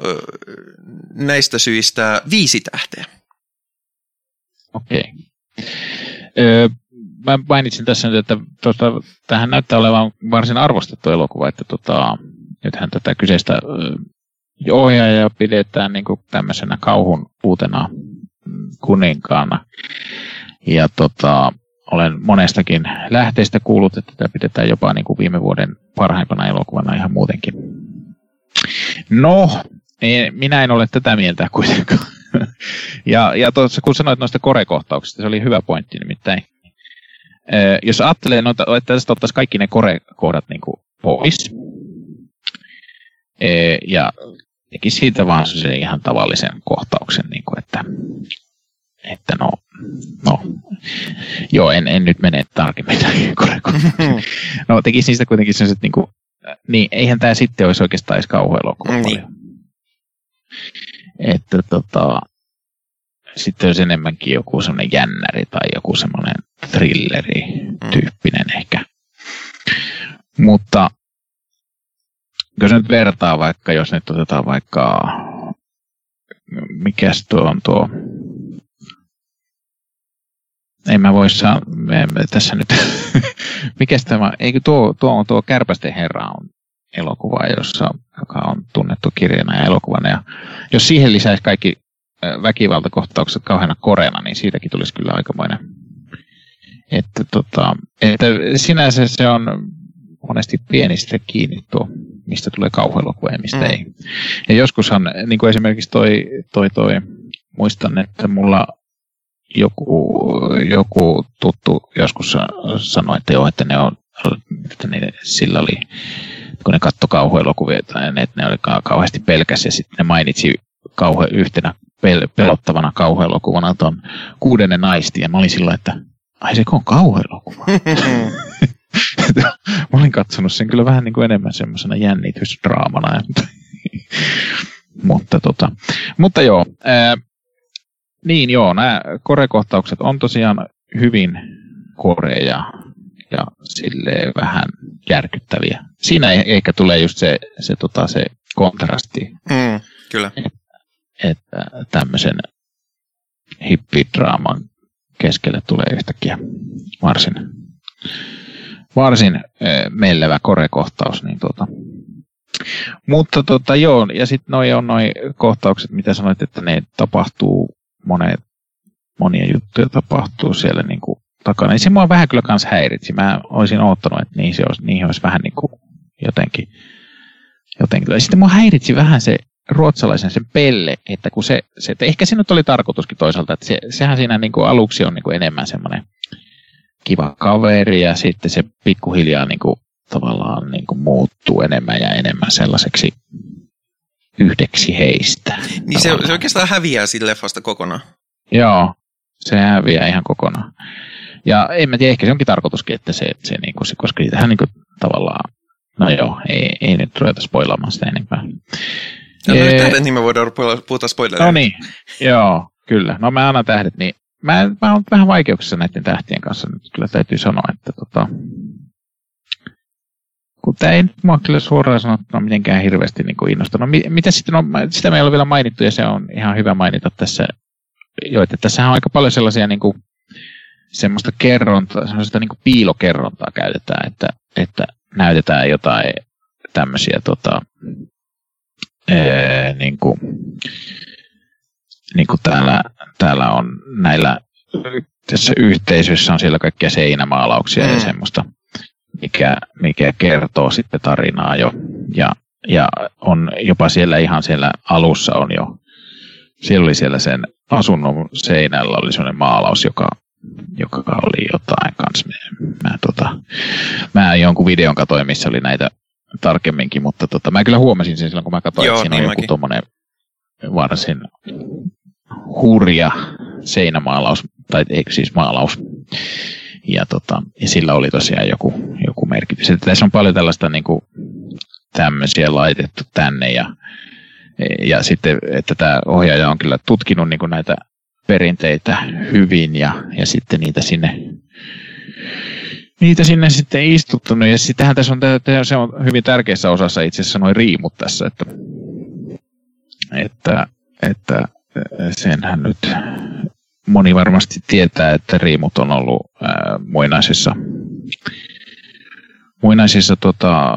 näistä syistä viisi tähteä. Okei. Okay. mä mainitsin tässä nyt, että tuota, tähän näyttää olevan varsin arvostettu elokuva, että tota, nythän tätä kyseistä ohjaajaa pidetään niin kuin tämmöisenä kauhun uutena kuninkaana. Ja tota, olen monestakin lähteistä kuullut, että tätä pidetään jopa niin kuin viime vuoden parhaimpana elokuvana ihan muutenkin. No, minä en ole tätä mieltä kuitenkaan. ja, ja tuossa, kun sanoit noista korekohtauksista, se oli hyvä pointti nimittäin. Jos ajattelee, noita, että tästä ottaisiin kaikki ne korekohdat niin kuin pois, ja teki siitä vaan se ihan tavallisen kohtauksen, niin kuin, että että no, no joo, en, en nyt mene tarkemmin No tekisi niistä kuitenkin sen, että niinku, niin eihän tämä sitten olisi oikeastaan edes kauhean niin. Että tota, sitten olisi enemmänkin joku semmoinen jännäri tai joku semmoinen thrilleri tyyppinen mm. ehkä. Mutta jos nyt vertaa vaikka, jos nyt otetaan vaikka, mikäs tuo on tuo ei mä voi saa, me, me tässä nyt, mikä tämä, eikö tuo, tuo on tuo Kärpästen herra on elokuva, jossa, joka on tunnettu kirjana ja elokuvana. Ja jos siihen lisäisi kaikki väkivaltakohtaukset kauheana koreana, niin siitäkin tulisi kyllä aikamoinen. Että, tota, että sinänsä se on monesti pienistä kiinni tuo, mistä tulee kauhuelokuva ja mistä mm. ei. Ja joskushan, niin kuin esimerkiksi toi, toi, toi, muistan, että mulla joku, joku tuttu joskus sanoi, että joo, että ne on, että ne, sillä oli, kun ne katsoi kauhuelokuvia, että ne oli kauheasti pelkäs ja sitten ne mainitsi kauhe, yhtenä pel, pelottavana kauhuelokuvana tuon kuudennen naisti ja mä olin sillä, että ai se on kauhuelokuva. mä olin katsonut sen kyllä vähän niin kuin enemmän semmoisena jännitysdraamana. mutta, tota, mutta joo, ää, niin joo, nämä korekohtaukset on tosiaan hyvin koreja ja sille vähän järkyttäviä. Siinä e- ehkä tulee just se, se, tota, se kontrasti. Mm, kyllä. Että tämmöisen hippidraaman keskelle tulee yhtäkkiä varsin, varsin mellevä korekohtaus. Niin tota. Mutta tota, joo, ja sitten noi on noi kohtaukset, mitä sanoit, että ne tapahtuu monet monia juttuja tapahtuu siellä niin kuin takana. Se mua vähän kyllä kans häiritsi. Mä olisin odottanut, että niihin olisi, niihin olisi vähän niin kuin jotenkin, jotenkin. Ja sitten mua häiritsi vähän se ruotsalaisen sen pelle, että kun se, se että ehkä se nyt oli tarkoituskin toisaalta, että se, sehän siinä niin kuin aluksi on niin kuin enemmän semmoinen kiva kaveri ja sitten se pikkuhiljaa niin kuin, tavallaan niin kuin muuttuu enemmän ja enemmän sellaiseksi yhdeksi heistä. Niin se, se oikeastaan häviää siitä leffasta kokonaan. Joo, se häviää ihan kokonaan. Ja en mä tiedä, ehkä se onkin tarkoituskin, että se, se, niin kuin, koska siitähän niin kuin, tavallaan, no joo, ei, ei nyt ruveta spoilaamaan sitä enempää. No, ee... tähdet, niin me voidaan puhuta spoilereita. No niin, joo, kyllä. No mä annan tähdet, niin mä, mä oon vähän vaikeuksissa näiden tähtien kanssa nyt kyllä täytyy sanoa, että tota, kun tämä ei nyt mua kyllä suoraan sanottuna mitenkään hirveästi niin kuin innostanut. Mitä sitten on, sitä meillä on vielä mainittu ja se on ihan hyvä mainita tässä jo, että tässä on aika paljon sellaisia niin kuin, semmoista kerrontaa, semmoista niin kuin piilokerrontaa käytetään, että, että näytetään jotain tämmöisiä tota, ee, niin kuin, niin kuin täällä, täällä on näillä tässä yhteisössä on siellä kaikkia seinämaalauksia mm. ja semmoista, mikä, mikä kertoo sitten tarinaa jo. Ja, ja on jopa siellä ihan siellä alussa on jo, siellä oli siellä sen asunnon seinällä oli sellainen maalaus, joka, joka oli jotain kanssa. Mä, mä, tota, mä jonkun videon katsoin, missä oli näitä tarkemminkin, mutta tota, mä kyllä huomasin sen silloin, kun mä katsoin, Joo, että siinä niin on joku tuommoinen varsin hurja seinämaalaus, tai siis maalaus. Ja, tota, ja sillä oli tosiaan joku, joku merkitys. Että tässä on paljon tällaista niin kuin, tämmöisiä laitettu tänne ja, ja sitten, että tämä ohjaaja on kyllä tutkinut niin kuin näitä perinteitä hyvin ja, ja sitten niitä sinne niitä sinne sitten istuttanut. Ja sittenhän tässä on, se on hyvin tärkeässä osassa itse asiassa noin riimut tässä, että, että, että senhän nyt moni varmasti tietää, että riimut on ollut ää, muinaisissa, muinaisissa tota,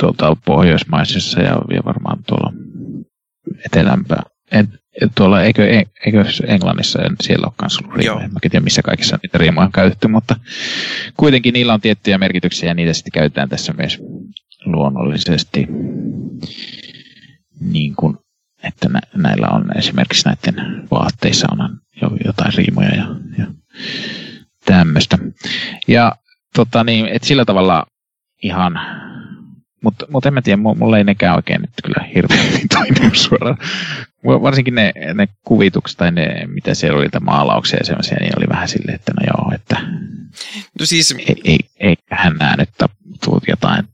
tuolta pohjoismaisissa ja, ja varmaan tuolla etelämpää. Et, et tuolla, eikö, eikö Englannissa en siellä ole kanssa ollut riimoja. En tiedä, missä kaikissa niitä riimoja on käytetty, mutta kuitenkin niillä on tiettyjä merkityksiä ja niitä sitten käytetään tässä myös luonnollisesti. Niin kuin, että nä, näillä on esimerkiksi näiden vaatteissa on jo jotain riimoja ja, ja tämmöistä. Ja tota niin, että sillä tavalla ihan mutta mut en mä tiedä, mulle ei nekään oikein nyt kyllä hirveän toinen suoraan. Varsinkin ne, ne kuvitukset tai ne, mitä siellä oli, maalauksia ja semmoisia, niin oli vähän silleen, että no joo, että no siis... ei, ei, ei hän näe, että tuut jotain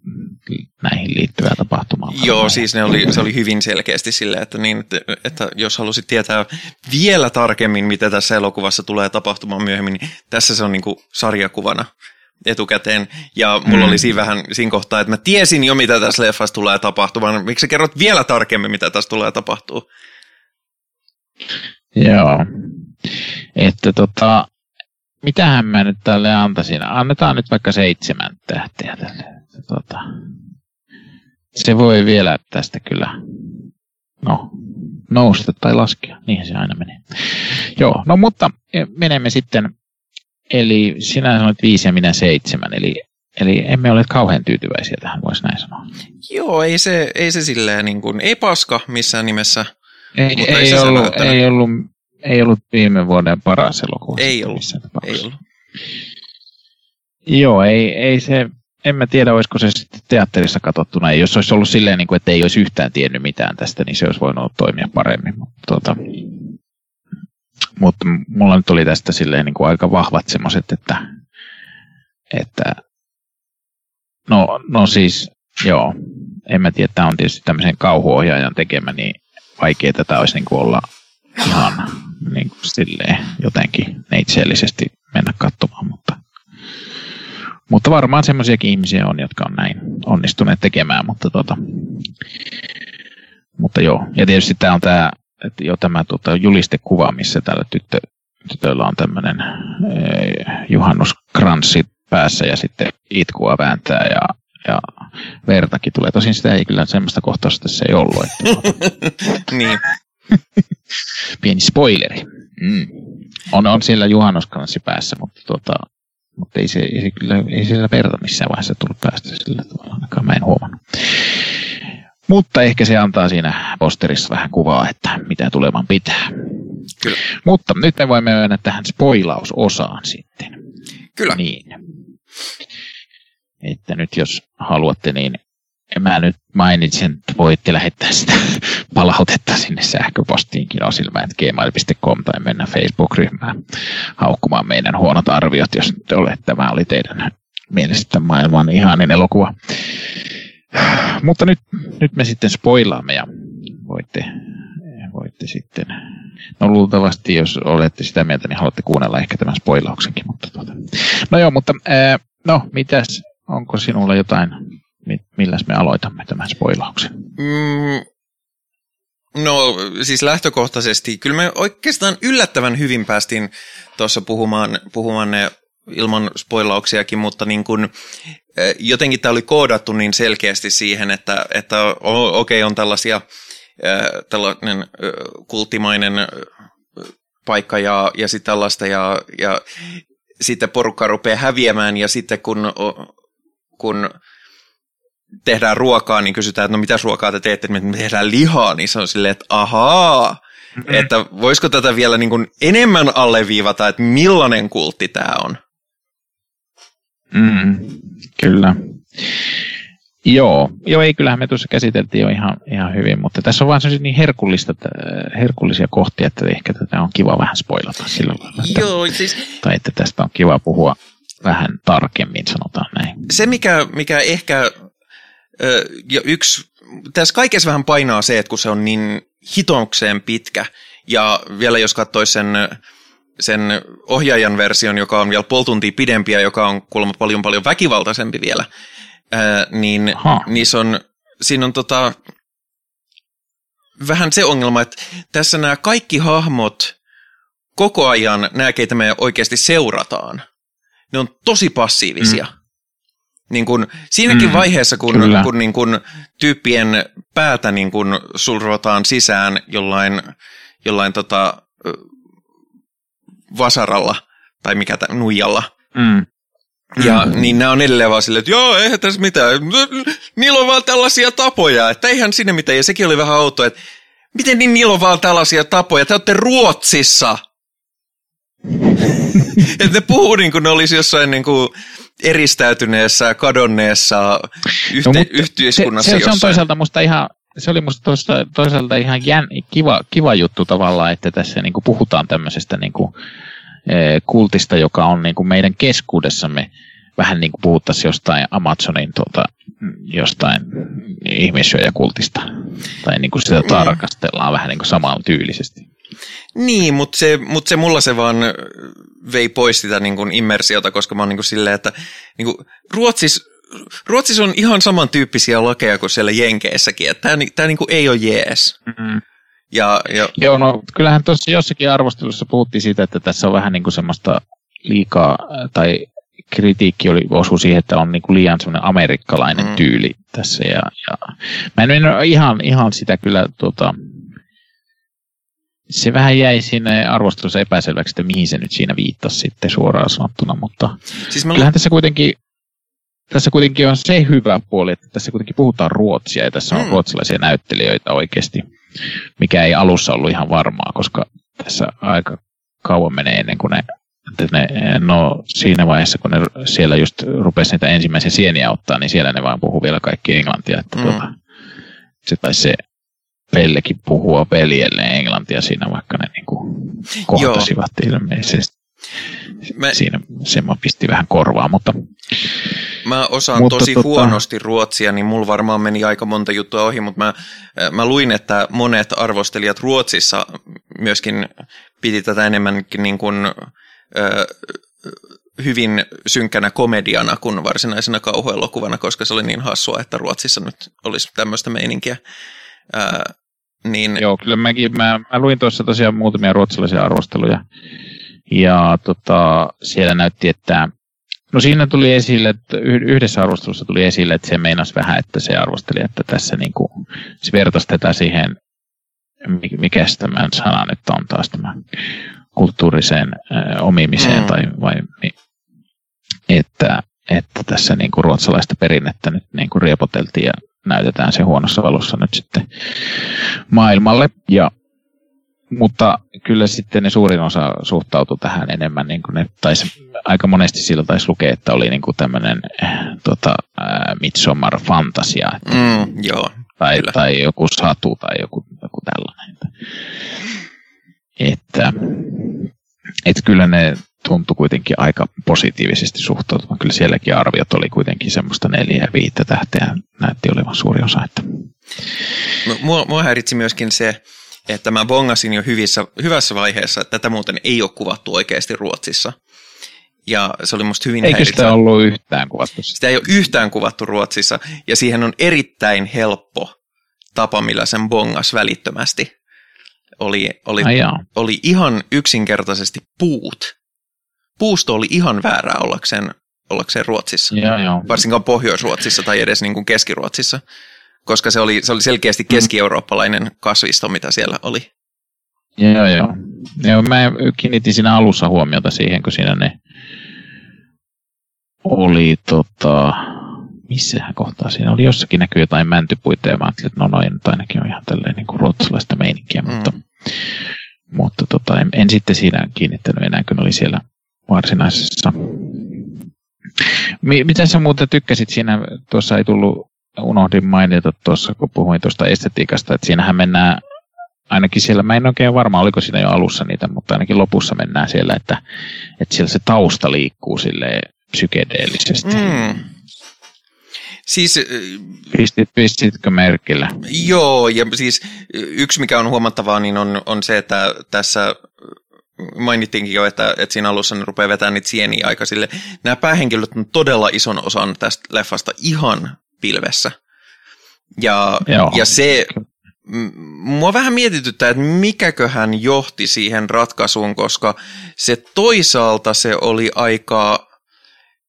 näihin liittyvää tapahtumaa. Joo, siis ne oli, se oli hyvin selkeästi silleen, että, niin, että, että jos halusit tietää vielä tarkemmin, mitä tässä elokuvassa tulee tapahtumaan myöhemmin, niin tässä se on niin kuin sarjakuvana etukäteen, ja mulla mm. oli siinä vähän siinä kohtaa, että mä tiesin jo, mitä tässä leffassa tulee tapahtumaan. Miksi sä kerrot vielä tarkemmin, mitä tässä tulee tapahtuu? Joo. Että tota, mitähän mä nyt tälle antaisin? Annetaan nyt vaikka seitsemän tähteä tälle. Tota, se voi vielä tästä kyllä, no, nousta tai laskea. Niinhän se aina menee. Joo, no mutta e, menemme sitten Eli sinä sanoit viisi ja minä seitsemän, eli, eli emme ole kauhean tyytyväisiä tähän, voisi näin sanoa. Joo, ei se, ei se silleen niin kuin, ei paska missään nimessä. Ei, ei, ei, ollut, ei, ollut, ei ollut viime vuoden paras elokuva. Ei ollut, ei ollut. Joo, ei, ei se, en mä tiedä, olisiko se sitten teatterissa katsottuna. Jos olisi ollut silleen, niin kuin, että ei olisi yhtään tiennyt mitään tästä, niin se olisi voinut toimia paremmin. Mutta tuota, mutta mulla nyt oli tästä silleen niin kuin aika vahvat semmoiset, että, että no, no siis joo, en mä tiedä, tämä on tietysti tämmöisen kauhuohjaajan tekemä, niin vaikea tätä olisi niin kuin olla ihan niin kuin silleen jotenkin neitsellisesti mennä katsomaan, mutta, mutta varmaan semmoisiakin ihmisiä on, jotka on näin onnistuneet tekemään, mutta, tota, mutta joo, ja tietysti tämä on tämä että jo tämä tota, julistekuva, missä tällä tyttö, tytöllä on tämmöinen eh, juhannuskranssi päässä ja sitten itkua vääntää ja, ja vertakin tulee. Tosin sitä ei kyllä semmoista kohtausta se ei ollut. Että, niin. Pieni spoileri. Mm. On, on siellä juhannuskanssi päässä, mutta, tota, mutta ei, se, ei, se kyllä, ei siellä verta missään vaiheessa tullut päästä sillä tavalla, ainakaan mä en huomannut. Mutta ehkä se antaa siinä posterissa vähän kuvaa, että mitä tulevan pitää. Kyllä. Mutta nyt me voimme mennä tähän spoilausosaan sitten. Kyllä. Niin. Että nyt jos haluatte, niin mä nyt mainitsin, että voitte lähettää sitä palautetta sinne sähköpostiinkin osilmä.gmail.com tai mennä Facebook-ryhmään haukkumaan meidän huonot arviot, jos te olette, tämä oli teidän mielestä maailman ihanin elokuva. Mutta nyt, nyt me sitten spoilaamme ja voitte, voitte sitten, no luultavasti jos olette sitä mieltä, niin haluatte kuunnella ehkä tämän spoilauksenkin. Mutta tuota. No joo, mutta ää, no mitäs, onko sinulla jotain, milläs me aloitamme tämän spoilauksen? Mm, no siis lähtökohtaisesti, kyllä me oikeastaan yllättävän hyvin päästiin tuossa puhumaan, puhumaan ne ilman spoilauksiakin, mutta niin kun, jotenkin tämä oli koodattu niin selkeästi siihen, että, että okei okay, on tällaisia tällainen kultimainen paikka ja, ja sitten tällaista ja, ja sitten porukka rupeaa häviämään ja sitten kun, kun tehdään ruokaa, niin kysytään, että no mitä ruokaa te teette, että me tehdään lihaa, niin se on silleen, että ahaa, mm-hmm. että voisiko tätä vielä niin kuin enemmän alleviivata, että millainen kultti tämä on? Mm, kyllä. Joo, joo, ei kyllähän me tuossa käsiteltiin jo ihan, ihan hyvin, mutta tässä on vaan niin herkullista, herkullisia kohtia, että ehkä tätä on kiva vähän spoilata sillä lailla. Että, joo, siis... Tai että tästä on kiva puhua vähän tarkemmin, sanotaan näin. Se, mikä, mikä ehkä ja yksi, tässä kaikessa vähän painaa se, että kun se on niin hitokseen pitkä, ja vielä jos katsoisi sen sen ohjaajan version, joka on vielä puoli tuntia pidempiä, joka on kuulemma paljon paljon väkivaltaisempi vielä, ää, niin niissä on, siinä on tota, vähän se ongelma, että tässä nämä kaikki hahmot koko ajan, nämä keitä me oikeasti seurataan, ne on tosi passiivisia. Mm. Niin kun, siinäkin mm, vaiheessa, kun, kun niin kun tyyppien päätä niin kun sulrotaan sisään jollain, jollain tota, vasaralla tai mikä tämän, nuijalla. Mm. Ja mm. niin nämä on edelleen vaan silleen, että joo, eihän tässä mitään. Niillä on vaan tällaisia tapoja, että eihän sinne mitään. Ja sekin oli vähän outoa, että miten niin niillä on vaan tällaisia tapoja? Te olette Ruotsissa. että ne puhuu niin kuin ne olisi jossain niin kuin eristäytyneessä, kadonneessa yhte- no, yhteiskunnassa se, se, se on toisaalta musta ihan, se oli musta toisaalta ihan jän, kiva, kiva juttu tavallaan, että tässä niin kuin puhutaan tämmöisestä niin kuin, e, kultista, joka on niin kuin meidän keskuudessamme vähän niin kuin puhuttaisiin jostain Amazonin tuota, jostain ihmissyöjäkultista. Tai niin kuin sitä mm. tarkastellaan vähän niin kuin samaan tyylisesti. Niin, mutta se, mut se mulla se vaan vei pois sitä niin kuin immersiota, koska mä oon niin kuin silleen, että niin kuin Ruotsis, Ruotsissa on ihan samantyyppisiä lakeja kuin siellä Jenkeissäkin, että tämä, tämä niin kuin ei ole jees. Mm-hmm. Ja, ja... Joo, no kyllähän tuossa jossakin arvostelussa puhuttiin siitä, että tässä on vähän niin kuin semmoista liikaa, tai kritiikki oli osu siihen, että on niin kuin liian semmoinen amerikkalainen mm. tyyli tässä. Ja, ja mä en, en ihan, ihan sitä kyllä tuota, se vähän jäi siinä arvostelussa epäselväksi, että mihin se nyt siinä viittasi sitten suoraan sanottuna, mutta siis mä... kyllähän tässä kuitenkin, tässä kuitenkin on se hyvä puoli, että tässä kuitenkin puhutaan ruotsia ja tässä on mm. ruotsalaisia näyttelijöitä oikeasti, mikä ei alussa ollut ihan varmaa, koska tässä aika kauan menee ennen kuin ne, että ne no siinä vaiheessa, kun ne siellä just rupesi niitä ensimmäisiä sieniä ottaa, niin siellä ne vaan puhuu vielä kaikki englantia, että mm. tuota, se tai se Pellekin puhua veljelle englantia siinä, vaikka ne niin kuin kohtasivat Joo. ilmeisesti. Mä, siinä se mä pisti vähän korvaa, mutta... Mä osaan mutta tosi tota... huonosti ruotsia, niin mulla varmaan meni aika monta juttua ohi, mutta mä, mä luin, että monet arvostelijat Ruotsissa myöskin piti tätä enemmänkin niin kuin, ö, hyvin synkkänä komediana kuin varsinaisena kauhuelokuvana, koska se oli niin hassua, että Ruotsissa nyt olisi tämmöistä meininkiä. Niin... Joo, kyllä mäkin, mä, mä luin tuossa tosiaan muutamia ruotsalaisia arvosteluja, ja tota, siellä näytti, että No siinä tuli esille, että yhdessä arvostelussa tuli esille, että se meinasi vähän, että se arvosteli, että tässä niin kuin, se vertaisi tätä siihen, mikä tämän sana nyt on taas tämä kulttuuriseen äh, omimiseen mm. tai vai, niin, että, että tässä niin kuin ruotsalaista perinnettä nyt niin kuin riepoteltiin ja näytetään se huonossa valossa nyt sitten maailmalle. Ja, mutta kyllä sitten ne suurin osa suhtautui tähän enemmän, niin kuin ne taisi, aika monesti sillä taisi lukea, että oli niin kuin tämmöinen tota, äh, Midsommar fantasia. Että, mm, joo, tai, tai joku satu tai joku, joku tällainen. Että, että kyllä ne tuntui kuitenkin aika positiivisesti suhtautumaan. Kyllä sielläkin arviot oli kuitenkin semmoista neljä ja viittä tähteä näytti olevan suuri osa. Että. Mua, mua häiritsi myöskin se, että mä bongasin jo hyvissä, hyvässä vaiheessa, että tätä muuten ei ole kuvattu oikeasti Ruotsissa. Ja se oli musta hyvin Eikö sitä ollut yhtään kuvattu? Sitä ei ole yhtään kuvattu Ruotsissa, ja siihen on erittäin helppo tapa, millä sen bongas välittömästi. Oli, oli, oli ihan yksinkertaisesti puut puusto oli ihan väärää ollakseen, ollakseen Ruotsissa. Ja, joo. Varsinkaan Pohjois-Ruotsissa tai edes niin kuin Keski-Ruotsissa, koska se oli, se oli selkeästi mm. keski-eurooppalainen kasvisto, mitä siellä oli. Joo, joo. joo mä kiinnitin siinä alussa huomiota siihen, kun siinä ne oli tota, missähän kohtaa siinä oli, jossakin näkyy jotain mäntypuita ja mä ajattelin, että no noin nyt ainakin on ihan tälleen niin kuin ruotsalaista meininkiä, mm. mutta, mutta tota, en, en, sitten siinä kiinnittänyt enää, kun oli siellä varsinaisessa. Mitä sä muuten tykkäsit siinä, tuossa ei tullut, unohdin mainita tuossa, kun puhuin tuosta estetiikasta, että siinähän mennään ainakin siellä, mä en oikein varma, oliko siinä jo alussa niitä, mutta ainakin lopussa mennään siellä, että, että siellä se tausta liikkuu sille psykedeellisesti. Mm. Siis, Pistit, pistitkö merkille? Joo, ja siis yksi mikä on huomattavaa, niin on, on se, että tässä mainittiinkin jo, että, että siinä alussa ne rupeaa vetämään niitä sieniä aika sille. Nämä päähenkilöt on todella ison osan tästä leffasta ihan pilvessä. Ja, ja se, mua vähän mietityttää, että mikäköhän johti siihen ratkaisuun, koska se toisaalta se oli aika,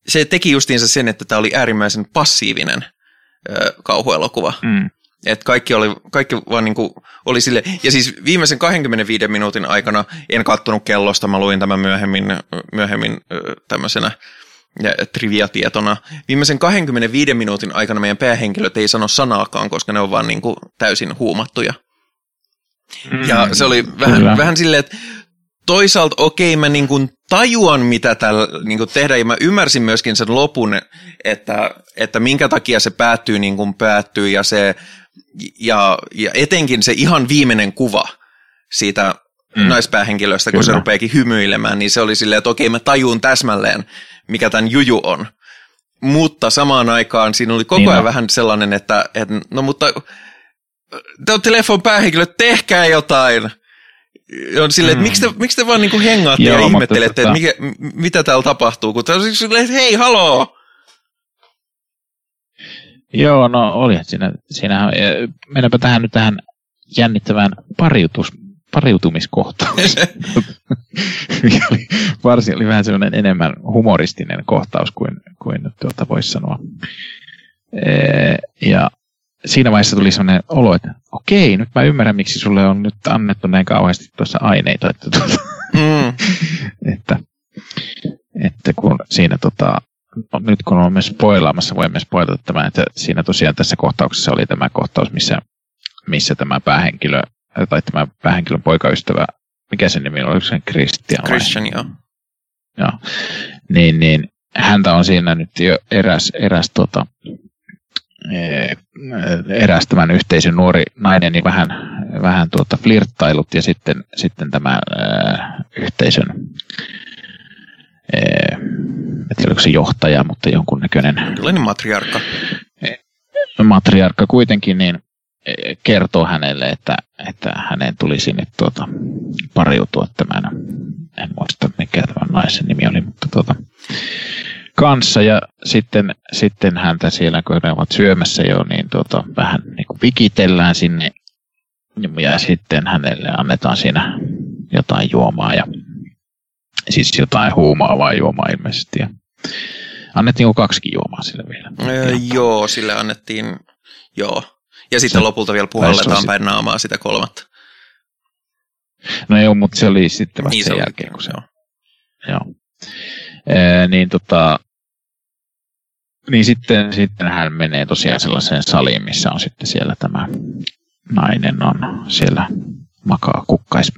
se teki justiinsa sen, että tämä oli äärimmäisen passiivinen ö, kauhuelokuva. Mm. Et kaikki oli, kaikki vaan niin kuin oli sille, ja siis viimeisen 25 minuutin aikana en kattonut kellosta, mä luin tämän myöhemmin, myöhemmin tämmöisenä triviatietona. Viimeisen 25 minuutin aikana meidän päähenkilöt ei sano sanaakaan, koska ne on vaan niin kuin täysin huumattuja. Mm, ja se oli vähän, vähän silleen, että toisaalta okei, okay, mä niin kuin tajuan, mitä täällä niin kuin tehdään, ja mä ymmärsin myöskin sen lopun, että, että minkä takia se päättyy niin kuin päättyy, ja se ja, ja etenkin se ihan viimeinen kuva siitä mm. naispäähenkilöstä, kun Kyllä. se rupeakin hymyilemään, niin se oli silleen, että okei, mä tajuun täsmälleen, mikä tämän juju on. Mutta samaan aikaan siinä oli koko niin ajan no. vähän sellainen, että, että no mutta te olette leffon päähenkilö, tehkää jotain. On silleen, mm. että miksi te, miksi te vaan niinku hengaatte Joo, ja ihmettelette, että mikä, mitä täällä tapahtuu, kun te on silleen, että hei, haloo, Joo, no oli siinä. Siinähän, mennäänpä tähän nyt tähän jännittävään pariutus, pariutumiskohtaan. oli, varsin oli vähän sellainen enemmän humoristinen kohtaus kuin, kuin tuota voisi sanoa. Ee, ja siinä vaiheessa tuli sellainen olo, että okei, nyt mä ymmärrän, miksi sulle on nyt annettu näin kauheasti tuossa aineita. Että, tuota, mm. että, että kun siinä tota, no, nyt kun olemme spoilaamassa, voimme spoilata tämän, että siinä tosiaan tässä kohtauksessa oli tämä kohtaus, missä, missä tämä päähenkilö, tai tämä päähenkilön poikaystävä, mikä sen nimi oli, oliko se Christian? Christian, joo. Joo. Niin, niin häntä on siinä nyt jo eräs, eräs tota, e, eräs tämän yhteisön nuori nainen niin vähän, vähän tuota flirttailut ja sitten, sitten tämä ää, yhteisön tiedä oliko se johtaja, mutta jonkunnäköinen... Tällainen matriarkka. Matriarkka kuitenkin niin kertoo hänelle, että, että hänen tulisi nyt tuota, pariutua tämän, en muista mikä tämän naisen nimi oli, mutta tuota, kanssa. Ja sitten, sitten häntä siellä, kun he ovat syömässä jo, niin tuota, vähän niin kuin vikitellään sinne. Ja sitten hänelle annetaan siinä jotain juomaa ja Siis jotain huumaavaa juomaa ilmeisesti. Ja annettiin kaksikin juomaa sille vielä? Öö, joo, sille annettiin, joo. Ja sitten se, lopulta vielä puhalletaan päin naamaa sitä kolmatta. No joo, mutta se oli sitten vasta Niin, se sen jälkeen, kun se joo. Joo. Ee, niin tota, niin sitten, sitten hän menee tosiaan sellaiseen saliin, missä on sitten siellä tämä nainen on siellä makaa kukkais,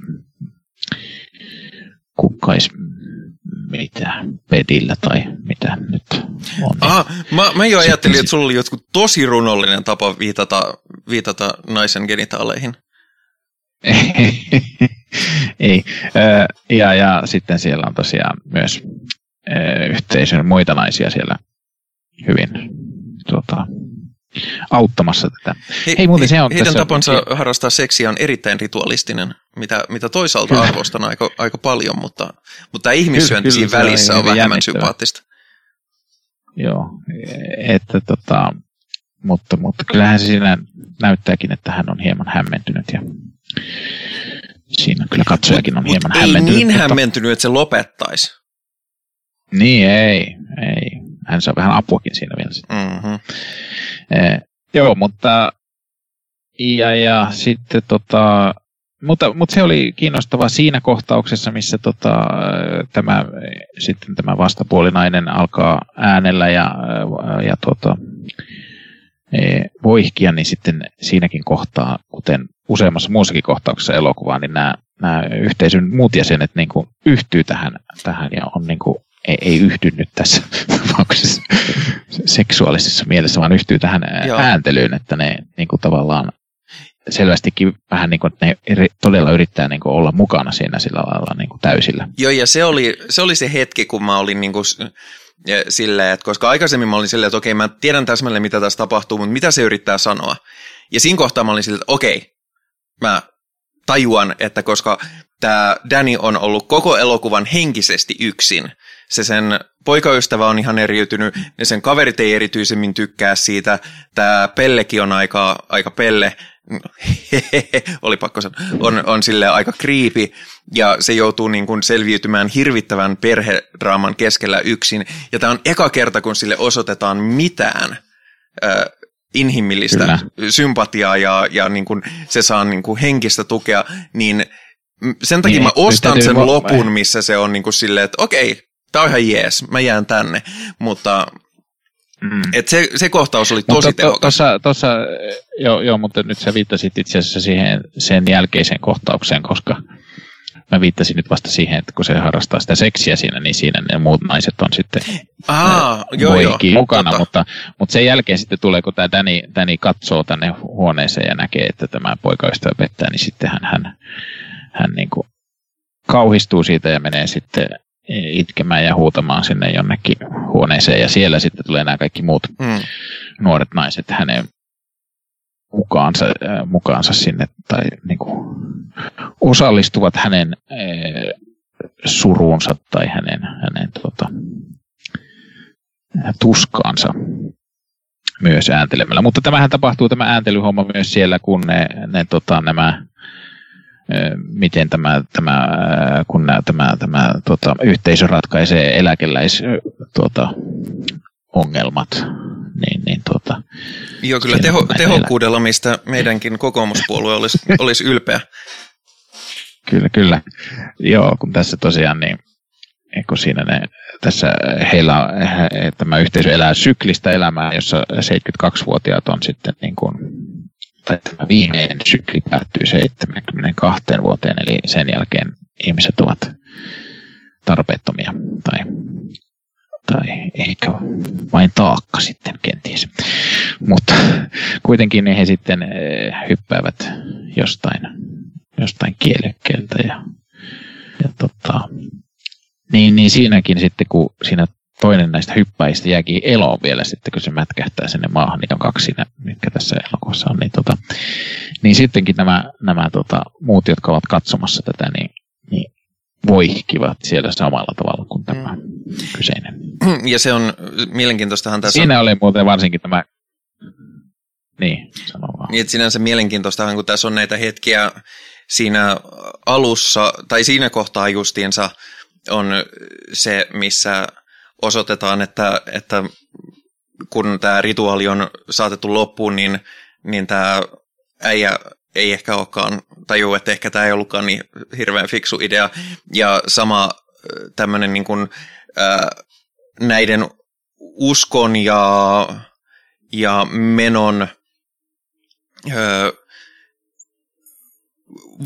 kukkais mitä, pedillä tai mitä nyt on. Aha, mä, mä jo ajattelin, sit- että sulla oli jotkut tosi runollinen tapa viitata, viitata naisen genitaaleihin. Ei. Ja, ja sitten siellä on tosiaan myös yhteisön muita naisia siellä hyvin tuota, auttamassa tätä. Hei, muuten se on heidän tässä- tapansa harrastaa seksiä on erittäin ritualistinen, mitä, mitä toisaalta Kyllä. arvostan aika, aika paljon, mutta, mutta tämä ihmissyönti siinä on välissä on hyvin vähemmän jännittävää. sympaattista. Joo, että tota, mutta, mutta kyllähän se siinä näyttääkin, että hän on hieman hämmentynyt ja siinä kyllä katsojakin on hieman Mutta ei hämmentynyt. niin mutta- hämmentynyt, että se lopettaisi. Niin, ei, ei. Hän saa vähän apuakin siinä vielä sitten. Mm-hmm. Eh, joo, mutta ja, ja sitten tota, mutta, mutta se oli kiinnostavaa siinä kohtauksessa, missä tota, tämä, sitten tämä vastapuolinainen alkaa äänellä ja, ja tota, voihkia, niin sitten siinäkin kohtaa, kuten useammassa muussakin kohtauksessa elokuvaa, niin nämä, nämä yhteisön muut jäsenet niin kuin yhtyy tähän, tähän ja on niin kuin, ei, ei yhdy nyt tässä tapauksessa seksuaalisessa mielessä, vaan yhtyy tähän Joo. ääntelyyn, että ne niin kuin tavallaan selvästikin vähän niin kuin, että ne todella yrittää niin kuin olla mukana siinä sillä lailla niin kuin täysillä. Joo, ja se oli, se oli se hetki, kun mä olin s- ja silleen, että koska aikaisemmin mä olin silleen, että okei, mä tiedän täsmälleen, mitä tässä tapahtuu, mutta mitä se yrittää sanoa. Ja siinä kohtaa mä olin silleen, että okei, mä tajuan, että koska tämä Danny on ollut koko elokuvan henkisesti yksin, se sen poikaystävä on ihan eriytynyt, ja sen kaverit ei erityisemmin tykkää siitä, tämä Pellekin on aika, aika pelle, oli pakko sanoa, on, on sille aika kriipi, ja se joutuu niin kuin selviytymään hirvittävän perhedraaman keskellä yksin, ja tämä on eka kerta, kun sille osoitetaan mitään ö, inhimillistä Kyllä. sympatiaa, ja, ja niin kuin se saa niin kuin henkistä tukea, niin sen takia Niin, mä ostan sen va- lopun, missä se on niin kuin silleen, että okei, tää on ihan jees, mä jään tänne, mutta Mm. et se, se kohtaus oli tosi Mutta tehokas. Tuossa, tuossa, joo, joo, mutta nyt sä viittasit itse asiassa siihen sen jälkeiseen kohtaukseen, koska mä viittasin nyt vasta siihen, että kun se harrastaa sitä seksiä siinä, niin siinä ne muut naiset on sitten Aa, joo, joo, mukana, mutta, mutta sen jälkeen sitten tulee, kun tämä Danny, Danny katsoo tänne huoneeseen ja näkee, että tämä poikaystävä pettää, niin sitten hän, hän, hän niin kuin kauhistuu siitä ja menee sitten itkemään ja huutamaan sinne jonnekin huoneeseen ja siellä sitten tulee nämä kaikki muut Mm. nuoret naiset hänen mukaansa, äh, mukaansa sinne tai niin kuin, osallistuvat hänen äh, suruunsa tai hänen, hänen tota, tuskaansa myös ääntelemällä. Mutta tämähän tapahtuu tämä ääntelyhomma myös siellä, kun ne, ne tota, nämä miten tämä, tämä, kun nämä, tämä, tämä tota, yhteisö ratkaisee eläkeläis tota, ongelmat, niin, niin tuota, Joo, kyllä teho, tehokkuudella, mistä meidänkin kokoomuspuolue olisi, olisi ylpeä. Kyllä, kyllä. Joo, kun tässä tosiaan niin, kun siinä ne, tässä heillä he, tämä yhteisö elää syklistä elämää, jossa 72-vuotiaat on sitten niin kuin, tai tämä viimeinen sykli päättyy 72 vuoteen, eli sen jälkeen ihmiset ovat tarpeettomia tai, tai ehkä vain taakka sitten kenties. Mutta kuitenkin he sitten eh, hyppäävät jostain jostain kielekkeeltä ja, ja tota, niin, niin siinäkin sitten, kun siinä toinen näistä hyppäistä jääkin eloon vielä sitten, kun se mätkähtää sinne maahan, niin on kaksi siinä, mitkä tässä elokuvassa on, niin, tota, niin sittenkin nämä, nämä tota, muut, jotka ovat katsomassa tätä, niin, niin voihkivat siellä samalla tavalla kuin tämä kyseinen. Ja se on mielenkiintoistahan tässä Siinä oli muuten varsinkin tämä, niin, sano vaan. Niin, sinänsä mielenkiintoistahan, kun tässä on näitä hetkiä siinä alussa, tai siinä kohtaa justiinsa on se, missä osoitetaan, että, että kun tämä rituaali on saatettu loppuun, niin, niin tämä äijä, ei ehkä olekaan, tajuu, että ehkä tämä ei ollutkaan niin hirveän fiksu idea. Ja sama tämmöinen niin kuin, ää, näiden uskon ja, ja menon ää,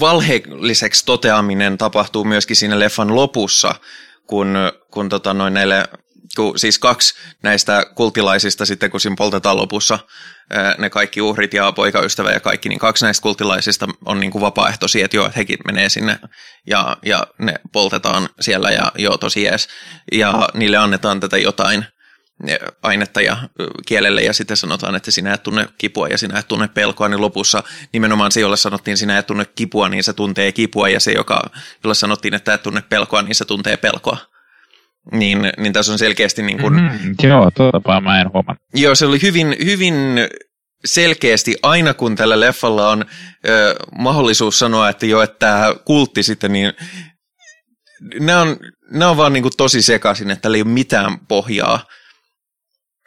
valheelliseksi toteaminen tapahtuu myöskin siinä leffan lopussa, kun, kun tota noin näille kun siis kaksi näistä kultilaisista sitten, kun siinä poltetaan lopussa ne kaikki uhrit ja poikaystävä ja kaikki, niin kaksi näistä kultilaisista on niin kuin vapaaehtoisia, että joo, että hekin menee sinne ja, ja ne poltetaan siellä ja joo, tosi jees. Ja niille annetaan tätä jotain ainetta ja kielelle ja sitten sanotaan, että sinä et tunne kipua ja sinä et tunne pelkoa, niin lopussa nimenomaan se, jolle sanottiin sinä et tunne kipua, niin se tuntee kipua ja se, joka, jolle sanottiin, että et tunne pelkoa, niin se tuntee pelkoa. Niin, niin tässä on selkeästi niin kuin... Mm-hmm. Joo, tuota mä en huomaa. Joo, se oli hyvin, hyvin selkeästi aina kun tällä leffalla on ö, mahdollisuus sanoa, että jo, että tämä kultti sitten, niin nämä on, nämä on vaan niin kuin tosi sekaisin, että tällä ei ole mitään pohjaa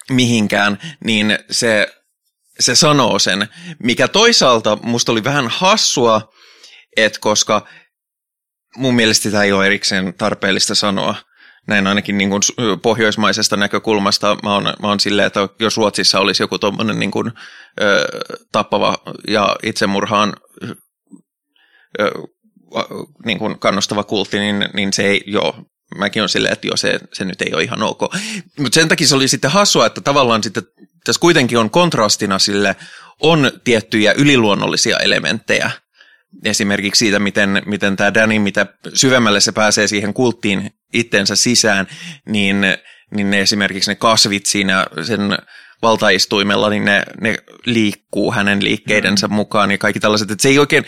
mihinkään, niin se, se sanoo sen, mikä toisaalta musta oli vähän hassua, että koska mun mielestä tämä ei ole erikseen tarpeellista sanoa, näin ainakin niin kuin pohjoismaisesta näkökulmasta. Mä oon, mä oon silleen, että jos Ruotsissa olisi joku tuommoinen niin kuin, ö, tappava ja itsemurhaan ö, niin kuin kannustava kultti, niin, niin se ei, joo, mäkin on silleen, että joo, se, se nyt ei ole ihan ok. Mutta sen takia se oli sitten hassua, että tavallaan sitten tässä kuitenkin on kontrastina sille, on tiettyjä yliluonnollisia elementtejä, esimerkiksi siitä, miten, miten tämä Danny, mitä syvemmälle se pääsee siihen kulttiin itsensä sisään, niin, niin ne esimerkiksi ne kasvit siinä sen valtaistuimella, niin ne, ne liikkuu hänen liikkeidensä mm. mukaan ja kaikki tällaiset. Että se ei oikein,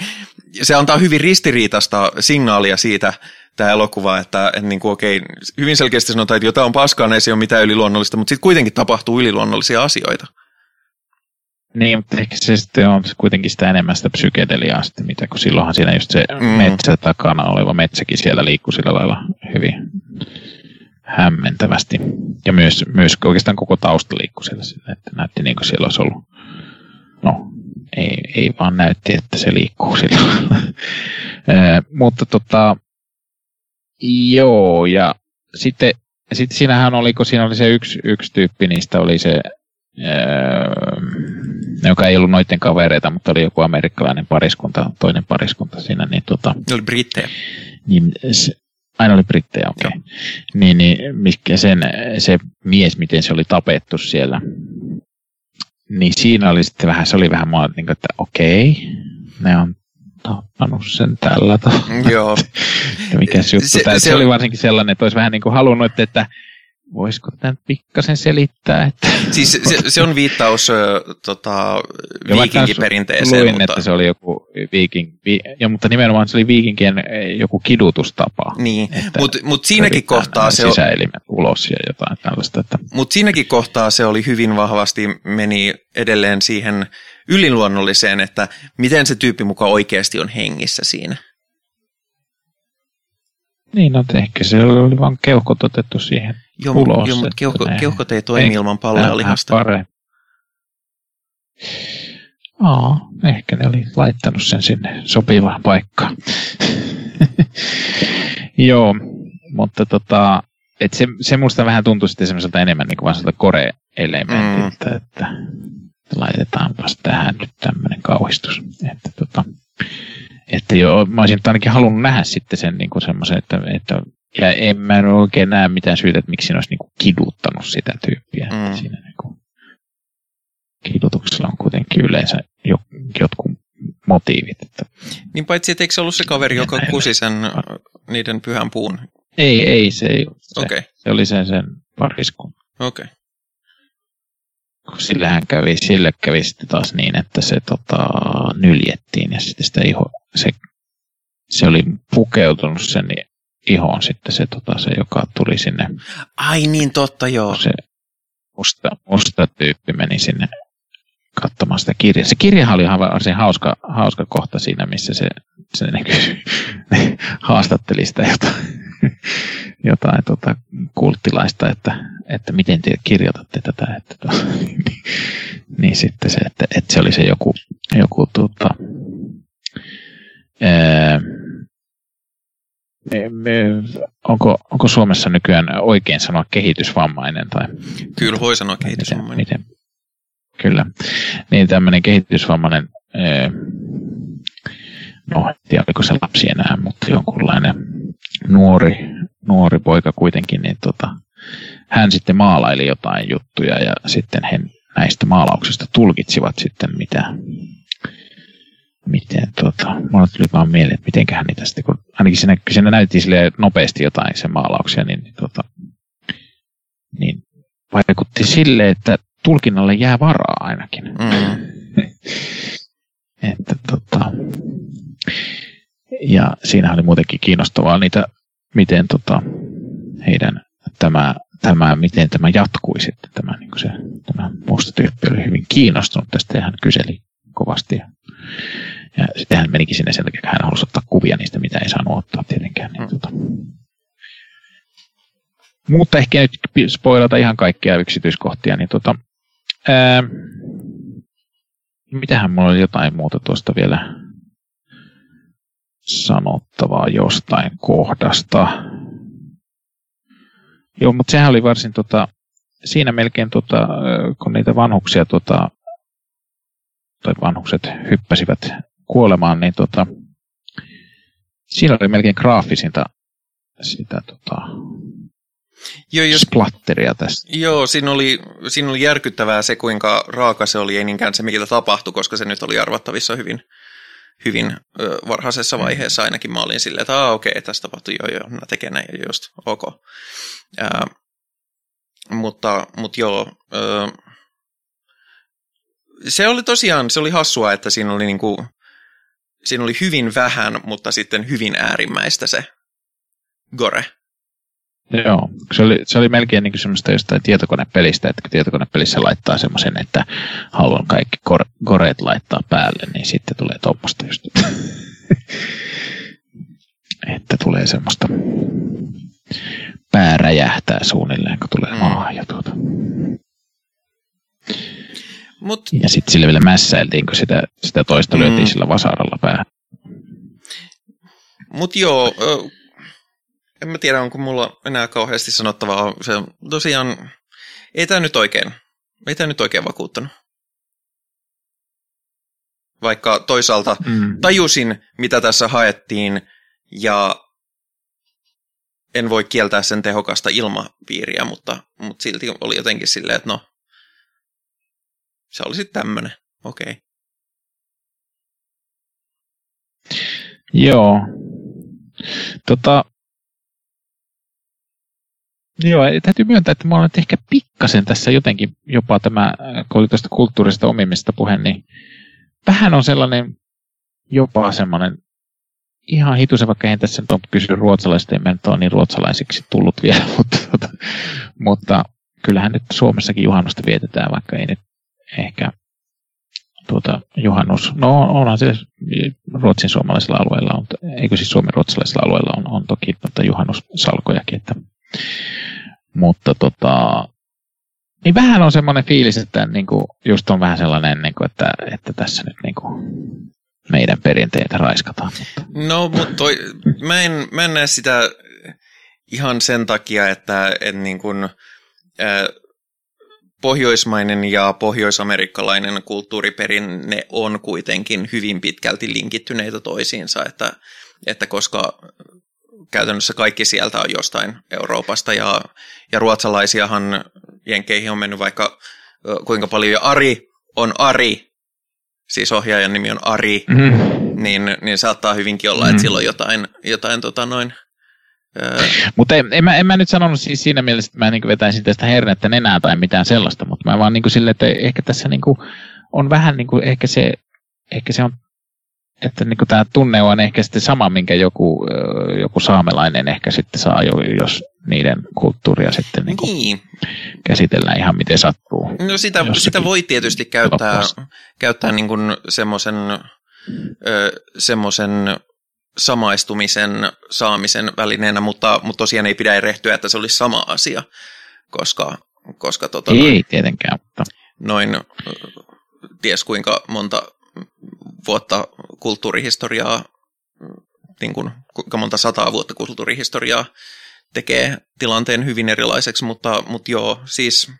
se antaa hyvin ristiriitasta signaalia siitä, tämä elokuva, että, että niin kuin, okei, hyvin selkeästi sanotaan, että jotain on paskaa, ei ole mitään yliluonnollista, mutta sitten kuitenkin tapahtuu yliluonnollisia asioita. Niin, mutta ehkä se sitten on kuitenkin sitä enemmän sitä psykedeliaa sitten, mitä kun silloinhan siinä just se mm. metsä takana oleva metsäkin siellä liikkuu sillä lailla hyvin hämmentävästi. Ja myös, myös oikeastaan koko tausta liikkuu siellä, että näytti niin kuin siellä olisi ollut, no ei, ei vaan näytti, että se liikkuu sillä mutta tota, joo, ja sitten, sitten siinähän oli, kun siinä oli se yksi, yksi tyyppi, niistä oli se Öö, joka ei ollut noiden kavereita, mutta oli joku amerikkalainen pariskunta, toinen pariskunta siinä. Niin, tota, ne oli brittejä. Niin, se, aina oli brittejä, okei. Okay. Niin, niin mikä sen, se mies, miten se oli tapettu siellä, niin siinä oli sitten vähän, se oli vähän mua, niin kuin, että okei, okay, ne on tappanut sen tällä tavalla. Joo. mikä se juttu. Se, se, se, oli varsinkin sellainen, että olisi vähän niin kuin halunnut, että voisiko tämän pikkasen selittää? Että... Siis se, se on viittaus tota, viikinkiperinteeseen. Luin, mutta... että se oli joku viiking, vi, ja, mutta nimenomaan se oli viikinkien joku kidutustapa. Niin, mutta mut siinäkin kohtaa se... Sisäelimet ulos ja jotain tällaista. Että... Mutta siinäkin kohtaa se oli hyvin vahvasti, meni edelleen siihen yliluonnolliseen, että miten se tyyppi mukaan oikeasti on hengissä siinä. Niin, no ehkä se oli vain keuhkot otettu siihen joo, ulos. Joo, mutta keuhko, keuhkot ei toimi ilman pallealihasta. Parempi. Aa, ehkä ne oli laittanut sen sinne sopivaan paikkaan. Joo, mutta tota, et se, se musta vähän tuntui sitten semmoiselta enemmän niin kuin vaan kore-elementiltä, mm. että laitetaanpas tähän nyt tämmöinen kauhistus. Että tota, että jo, mä olisin ainakin halunnut nähdä sitten sen niin semmoisen, että, että ja en mä oikein näe mitään syytä, että miksi ne olisi niin kuin kiduttanut sitä tyyppiä. Mm. Siinä niin kuin, kidutuksella on kuitenkin yleensä jo, jotkut motiivit. Että niin paitsi, että eikö se ollut se kaveri, joka kusi sen niiden pyhän puun? Ei, ei, se ei ollut se. Okay. Se oli sen, sen pariskun. Okei. Okay sillähän kävi, sille kävi sitten taas niin, että se tota, nyljettiin ja sitten sitä iho, se, se oli pukeutunut sen ihoon sitten se, tota, se joka tuli sinne. Ai niin, totta joo. Se musta, musta tyyppi meni sinne katsomaan sitä kirjaa. Se kirjahan oli ihan varsin hauska, hauska kohta siinä, missä se, se ne, ne haastatteli sitä jotain, jotain tota, kulttilaista, että, että miten te kirjoitatte tätä. Että, to, niin, niin sitten se, että, että se oli se joku, joku tota, ää, onko, onko Suomessa nykyään oikein sanoa kehitysvammainen? Tai, Kyllä voi sanoa kehitysvammainen. Miten, miten, kyllä. Niin tämmöinen kehitysvammainen, no en tiedä oliko se lapsi enää, mutta jonkunlainen nuori, nuori poika kuitenkin, niin tota, hän sitten maalaili jotain juttuja ja sitten he näistä maalauksista tulkitsivat sitten mitä, miten tota, mulla tuli vaan mieleen, että mitenköhän niitä sitten, kun ainakin siinä, siinä näytti sille nopeasti jotain sen maalauksia, niin, niin, tota, niin vaikutti sille, että tulkinnalle jää varaa ainakin. Mm. että tota, ja siinä oli muutenkin kiinnostavaa niitä, miten tota, heidän tämä, tämä, miten tämä jatkui sitten. Tämä, niin se, tämä musta tyyppi oli hyvin kiinnostunut tästä ja hän kyseli kovasti. Ja, ja sitten hän menikin sinne sen takia, että hän halusi ottaa kuvia niistä, mitä ei saanut ottaa tietenkään. Niin, tota. Mutta ehkä nyt spoilata ihan kaikkia yksityiskohtia, niin tota, ää, mitähän mulla oli jotain muuta tuosta vielä sanottavaa jostain kohdasta. Joo, mutta sehän oli varsin tota, siinä melkein, tota, kun niitä vanhuksia, tota, tai vanhukset hyppäsivät kuolemaan, niin tota, siinä oli melkein graafisinta sitä tota, Joo, jos, splatteria tästä. Joo, siinä oli, siinä oli järkyttävää se, kuinka raaka se oli, ei niinkään se, mitä tapahtui, koska se nyt oli arvattavissa hyvin, hyvin ö, varhaisessa vaiheessa ainakin. Mä olin silleen, että okei, okay, tästä tapahtui, joo, joo, mä tekee näin, just, ok. Ää, mutta, mutta joo, ö, se oli tosiaan, se oli hassua, että siinä oli, niinku, siinä oli hyvin vähän, mutta sitten hyvin äärimmäistä se gore. Joo, se oli, se oli melkein niin semmoista jostain tietokonepelistä, että kun tietokonepelissä laittaa semmoisen, että haluan kaikki kor- koreet laittaa päälle, niin sitten tulee tuommoista just. että tulee semmoista pää räjähtää suunnilleen, kun tulee mm. maahan ja tuota. Mut, ja sitten sille vielä mässäiltiin, kun sitä, sitä toista mm. lyötiin sillä vasaralla päähän. Mutta joo, en mä tiedä, onko mulla enää kauheasti sanottavaa. Se tosiaan, ei tämä nyt oikein, ei tämä nyt oikein vakuuttanut. Vaikka toisaalta mm. tajusin, mitä tässä haettiin, ja en voi kieltää sen tehokasta ilmapiiriä, mutta, mutta silti oli jotenkin silleen, että no, se oli sitten tämmöinen, okei. Okay. Joo. Tota, Joo, täytyy myöntää, että mä olen ehkä pikkasen tässä jotenkin jopa tämä, kun oli tuosta kulttuurista omimista puhe, niin vähän on sellainen jopa semmoinen ihan hitusen, vaikka en tässä nyt ole kysynyt ruotsalaisista, en ole niin ruotsalaisiksi tullut vielä, mutta, mutta, mutta kyllähän nyt Suomessakin juhannusta vietetään, vaikka ei nyt ehkä tuota, juhannus, no onhan se ruotsin suomalaisilla alueilla, on, eikö siis suomen ruotsalaisilla alueilla on, on toki tuota juhannussalkojakin, että mutta tota, niin vähän on semmoinen fiilis, että niin kuin, just on vähän sellainen, niin kuin, että, että tässä nyt niin kuin, meidän perinteitä raiskataan. No, mutta toi, mä, en, mä en näe sitä ihan sen takia, että en niin kuin, äh, pohjoismainen ja pohjoisamerikkalainen kulttuuriperinne on kuitenkin hyvin pitkälti linkittyneitä toisiinsa, että, että koska käytännössä kaikki sieltä on jostain Euroopasta ja, ja ruotsalaisiahan Jenkeihin on mennyt vaikka kuinka paljon ja Ari on Ari, siis ohjaajan nimi on Ari, mm-hmm. niin, niin saattaa hyvinkin olla, mm-hmm. että sillä on jotain, jotain tota noin, mutta en, en, mä, en mä nyt sanonut siis siinä mielessä, että mä niin vetäisin tästä hernettä nenää tai mitään sellaista, mutta mä vaan niin sille, että ehkä tässä niin on vähän niin kuin, ehkä se, ehkä se on että niin tämä tunne on ehkä sitten sama, minkä joku, joku saamelainen ehkä sitten saa, jos niiden kulttuuria sitten niin niin. käsitellään ihan miten sattuu. No sitä, sitä voi tietysti käyttää, käyttää niin semmoisen, semmoisen samaistumisen saamisen välineenä, mutta, mutta tosiaan ei pidä erehtyä, että se olisi sama asia, koska, koska tota, ei noin, tietenkään, mutta... noin ties kuinka monta vuotta kulttuurihistoriaa niin kuin, kuinka monta sataa vuotta kulttuurihistoriaa tekee tilanteen hyvin erilaiseksi, mutta, mutta joo, siis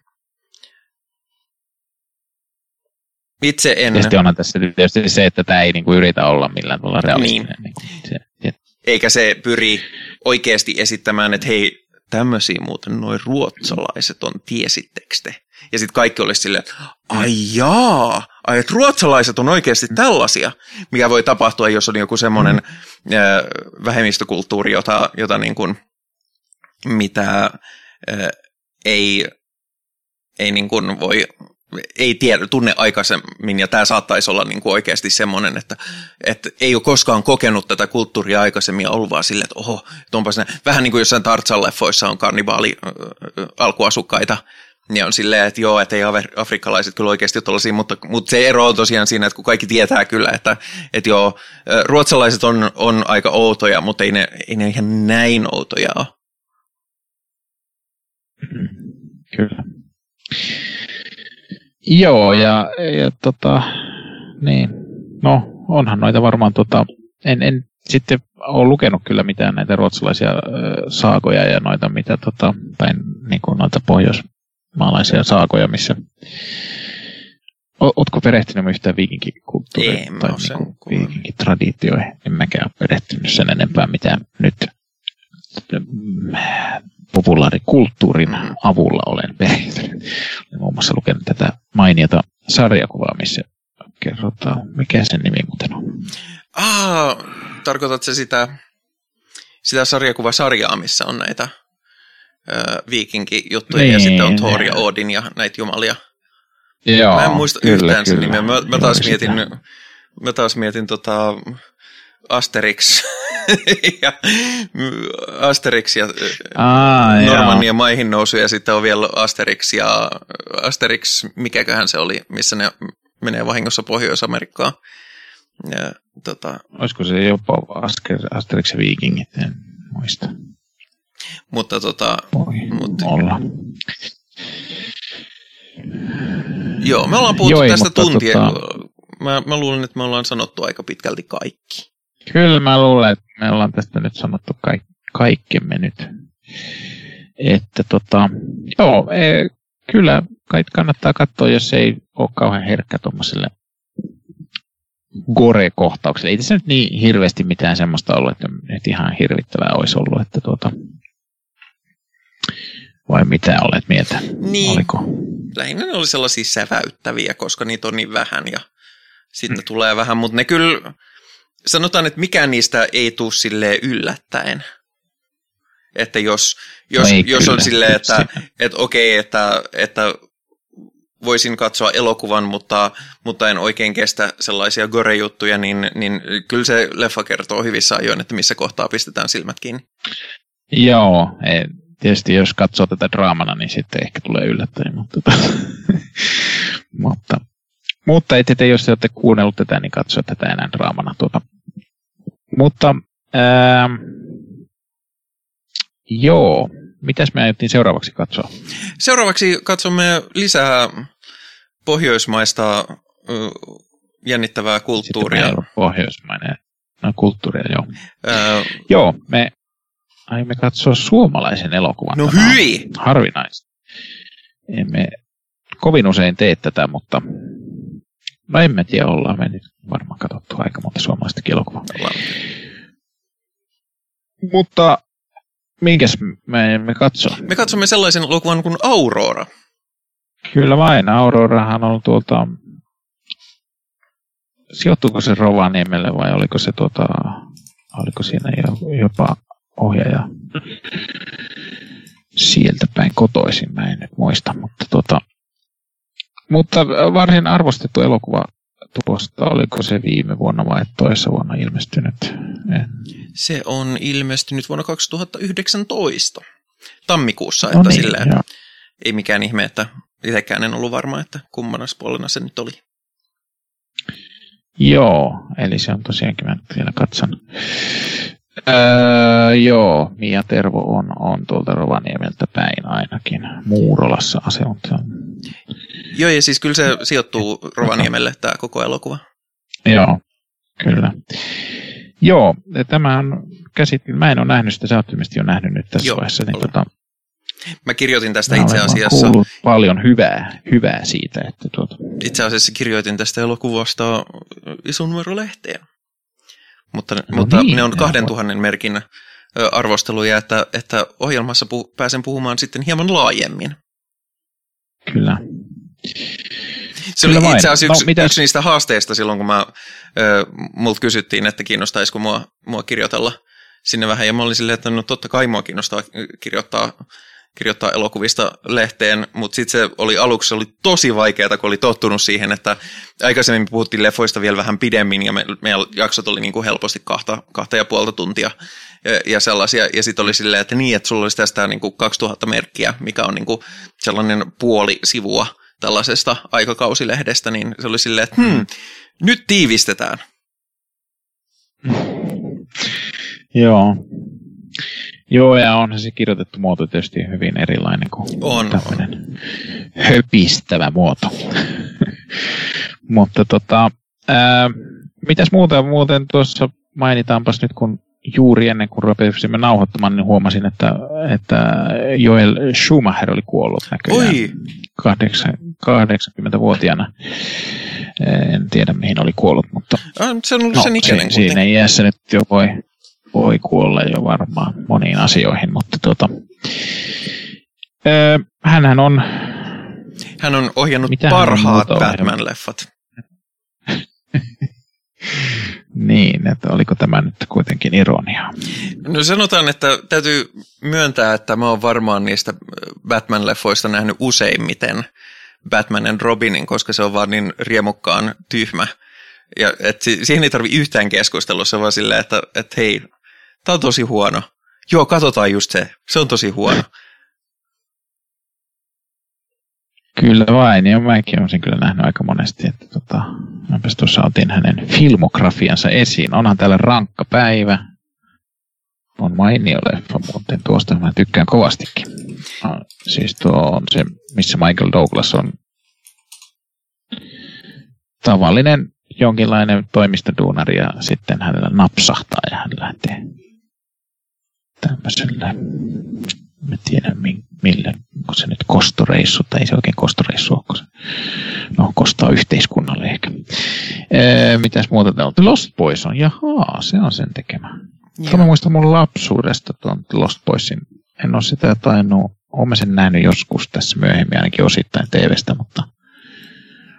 itse en... Tietysti onhan tässä tietysti se, että tämä ei niinku yritä olla millään tavalla realistinen. Niin. Niin se. Eikä se pyri oikeasti esittämään, että hei, tämmöisiä muuten noin ruotsalaiset on, tiesittekö te? Ja sitten kaikki olisi silleen, ai jaa, ai että ruotsalaiset on oikeasti tällaisia, mikä voi tapahtua, jos on joku semmoinen mm. vähemmistökulttuuri, jota, jota niin kuin, mitä äh, ei, ei niin kuin voi ei tiedä, tunne aikaisemmin, ja tämä saattaisi olla niin kuin oikeasti semmoinen, että, että ei ole koskaan kokenut tätä kulttuuria aikaisemmin ja ollut vaan silleen, että oho, että onpas ne, vähän niin kuin jossain Tarzan-leffoissa on karnivaali alkuasukkaita, niin on silleen, että joo, että ei afrikkalaiset kyllä oikeasti ole mutta, mutta se ero on tosiaan siinä, että kun kaikki tietää kyllä, että, että joo, ruotsalaiset on, on aika outoja, mutta ei ne, ei ne ihan näin outoja ole. Kyllä. Joo, ja, ja tota, niin, no onhan noita varmaan, tota, en, en sitten ole lukenut kyllä mitään näitä ruotsalaisia äh, saakoja ja noita, mitä tota, päin, niin kuin noita pohjoismaalaisia saakoja, missä Oletko perehtynyt yhtään viikinkikulttuuriin tai niin viikinkitraditioihin? En mäkään ole perehtynyt sen enempää, mitä nyt populaarikulttuurin avulla olen perehtynyt. Olen muun muassa lukenut tätä mainiota sarjakuvaa, missä kerrotaan, mikä sen nimi muuten on. Ah, tarkoitatko sitä, sitä sarjakuvasarjaa, missä on näitä ö, viikinki-juttuja niin, ja sitten on Thor ja Odin ja näitä jumalia? Joo, mä en muista kyllä, yhtään sen nimeä. Mä, mä taas mietin, mä taas mietin tota Asterix ja Asterix ja Aa, Normannian maihin nousu ja sitten on vielä Asterix ja Asterix, mikäköhän se oli, missä ne menee vahingossa Pohjois-Amerikkaan. Ja, tota, Olisiko se jopa Asterix ja Vikingit, en muista. Mutta tota... Voi mutta, olla. Joo, me ollaan puhuttu Joo, tästä tuntia. Tota... Mä, mä luulen, että me ollaan sanottu aika pitkälti kaikki. Kyllä mä luulen, että me ollaan tästä nyt sanottu kaik- kaikkemme nyt. Että tota, joo, e, kyllä kai kannattaa katsoa, jos ei ole kauhean herkkä tuommoiselle gore-kohtaukselle. Ei tässä nyt niin hirveästi mitään semmoista ollut, että nyt ihan hirvittävää olisi ollut, että tuota, vai mitä olet mieltä? Niin. Oliko? Lähinnä ne oli sellaisia säväyttäviä, koska niitä on niin vähän ja sitten mm. tulee vähän, mutta ne kyllä, sanotaan, että mikään niistä ei tule sille yllättäen. Että jos, jos, no jos on silleen, että, että okei, että, että voisin katsoa elokuvan, mutta, mutta en oikein kestä sellaisia gore-juttuja, niin, niin kyllä se leffa kertoo hyvissä ajoin, että missä kohtaa pistetään silmät kiinni. Joo, tietysti jos katsoo tätä draamana, niin sitten ehkä tulee yllättäen, mutta, mutta, mutta ette, jos te olette kuunnellut tätä, niin katso tätä enää draamana tuota mutta ää, joo, mitäs me aiottiin seuraavaksi katsoa? Seuraavaksi katsomme lisää pohjoismaista jännittävää kulttuuria. Pohjoismainen no, kulttuuria, joo. Ää... Joo, me aiemme katsoa suomalaisen elokuvan. No hyi! Harvinaista. Emme kovin usein tee tätä, mutta No emme tiedä, ollaan me nyt varmaan katsottu aika monta suomalaista elokuvaa. Mutta minkäs me, me katsoa? Me katsomme sellaisen elokuvan kuin Aurora. Kyllä vain. Aurorahan on tuolta... Sijoittuuko se Rovaniemelle vai oliko se tuota... Oliko siinä jopa ohjaaja sieltä päin kotoisin, mä en nyt muista, mutta tuota, mutta varsin arvostettu elokuva tuosta, oliko se viime vuonna vai toisessa vuonna ilmestynyt? En. Se on ilmestynyt vuonna 2019 tammikuussa, että no niin, silleen, ei mikään ihme, että itsekään en ollut varma, että kummana puolena se nyt oli. Joo, eli se on tosiaankin, mä nyt vielä katson. Öö, joo, Mia Tervo on, on tuolta Rovaniemeltä päin ainakin. Muurolassa asunut. Joo, ja siis kyllä se sijoittuu Rovaniemelle tämä koko elokuva. Joo, kyllä. Joo, tämä on käsitin, mä en ole nähnyt sitä, sä oot jo nähnyt nyt tässä Joo, vaiheessa. Niin tota, Mä kirjoitin tästä itse asiassa... paljon hyvää, hyvää siitä. Että tuota. Itse asiassa kirjoitin tästä elokuvasta ison numero lehteen. Mutta, no mutta niin, ne on 2000 merkin arvosteluja, että, että ohjelmassa puh- pääsen puhumaan sitten hieman laajemmin. Kyllä. Se Kyllä oli vain. itse asiassa no, yksi, no, yksi niistä haasteista silloin, kun mä, äh, multa kysyttiin, että kiinnostaisiko mua, mua kirjoitella sinne vähän. Ja mä olin silleen, että no totta kai mua kiinnostaa kirjoittaa kirjoittaa elokuvista lehteen, mutta sitten se oli aluksi se oli tosi vaikeaa, kun oli tottunut siihen, että aikaisemmin me puhuttiin leffoista vielä vähän pidemmin ja me, meidän jaksot oli niin kuin helposti kahta, kahta ja puolta tuntia ja, ja sellaisia. Ja sitten oli silleen, että niin, että sulla olisi tästä niin kuin 2000 merkkiä, mikä on niin kuin sellainen puoli sivua tällaisesta aikakausilehdestä, niin se oli silleen, että hmm, nyt tiivistetään. Joo, Joo, ja on se kirjoitettu muoto tietysti hyvin erilainen kuin on, tämmöinen on. höpistävä muoto. Mutta tota, ää, mitäs muuta muuten tuossa mainitaanpas nyt, kun juuri ennen kuin rupesimme nauhoittamaan, niin huomasin, että, että Joel Schumacher oli kuollut näköjään Oi. 80-vuotiaana. En tiedä, mihin oli kuollut, mutta... Ah, se on ollut no, sen ikäinen Siinä iässä nyt jo voi voi kuolla jo varmaan moniin asioihin, mutta tuota, öö, hänhän on... Hän on ohjannut parhaat Batman-leffat. niin, että oliko tämä nyt kuitenkin ironia? No sanotaan, että täytyy myöntää, että mä oon varmaan niistä Batman-leffoista nähnyt useimmiten Batman and Robinin, koska se on vaan niin riemukkaan tyhmä. Ja et siihen ei tarvi yhtään keskustelussa, vaan silleen, että, että hei, Tämä on tosi huono. Joo, katsotaan just se. Se on tosi huono. Kyllä vain, ja mäkin olen sen kyllä nähnyt aika monesti, että tota, mäpäs tuossa otin hänen filmografiansa esiin. Onhan täällä rankka päivä. On mainio leffa muuten tuosta, mä tykkään kovastikin. No, siis tuo on se, missä Michael Douglas on tavallinen jonkinlainen toimistoduunari ja sitten hänellä napsahtaa ja hän lähtee tämmöisellä, en tiedä millä, onko se nyt kostoreissu, tai ei se oikein kostoreissu onko se, no kostaa yhteiskunnalle ehkä. Ee, mitäs muuta täällä on? Lost Boys on, jahaa, se on sen tekemä. Tämä mä muistan mun lapsuudesta tuon Lost Boysin. En ole sitä tainnut, olen sen nähnyt joskus tässä myöhemmin ainakin osittain TVstä, mutta,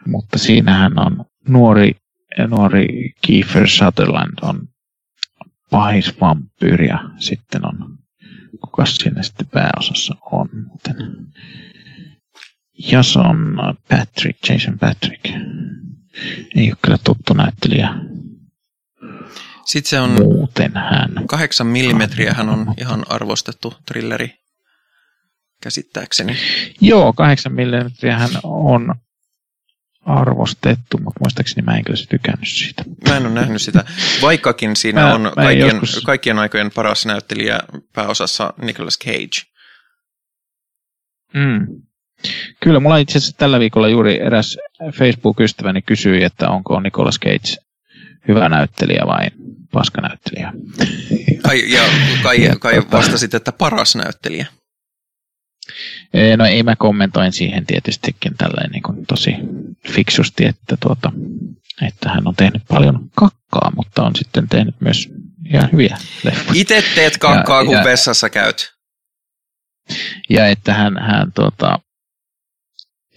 mutta siinähän on nuori, nuori Kiefer Sutherland on pahis vampyyri ja sitten on, kuka siinä sitten pääosassa on muuten? Jason Patrick, Jason Patrick. Ei ole kyllä tuttu näyttelijä. Sitten se on Muuten hän. 8 millimetriä hän on ihan arvostettu trilleri käsittääkseni. Joo, 8 millimetriä hän on arvostettu, mutta muistaakseni mä en kyllä tykännyt siitä. Mä en ole nähnyt sitä, vaikkakin siinä mä, on mä kaikkien, joskus... kaikkien aikojen paras näyttelijä pääosassa Nicolas Cage. Mm. Kyllä, mulla itse asiassa tällä viikolla juuri eräs Facebook-ystäväni kysyi, että onko Nicolas Cage hyvä näyttelijä vai paskanäyttelijä. Kai, ja kai, kai vastasit, että paras näyttelijä. No ei mä kommentoin siihen tietystikin tälleen niin kuin tosi fiksusti, että, tuota, että hän on tehnyt paljon kakkaa, mutta on sitten tehnyt myös ihan hyviä leffoja. Itse teet kakkaa, ja, kun ja, vessassa käyt. Ja että hän, hän, tuota,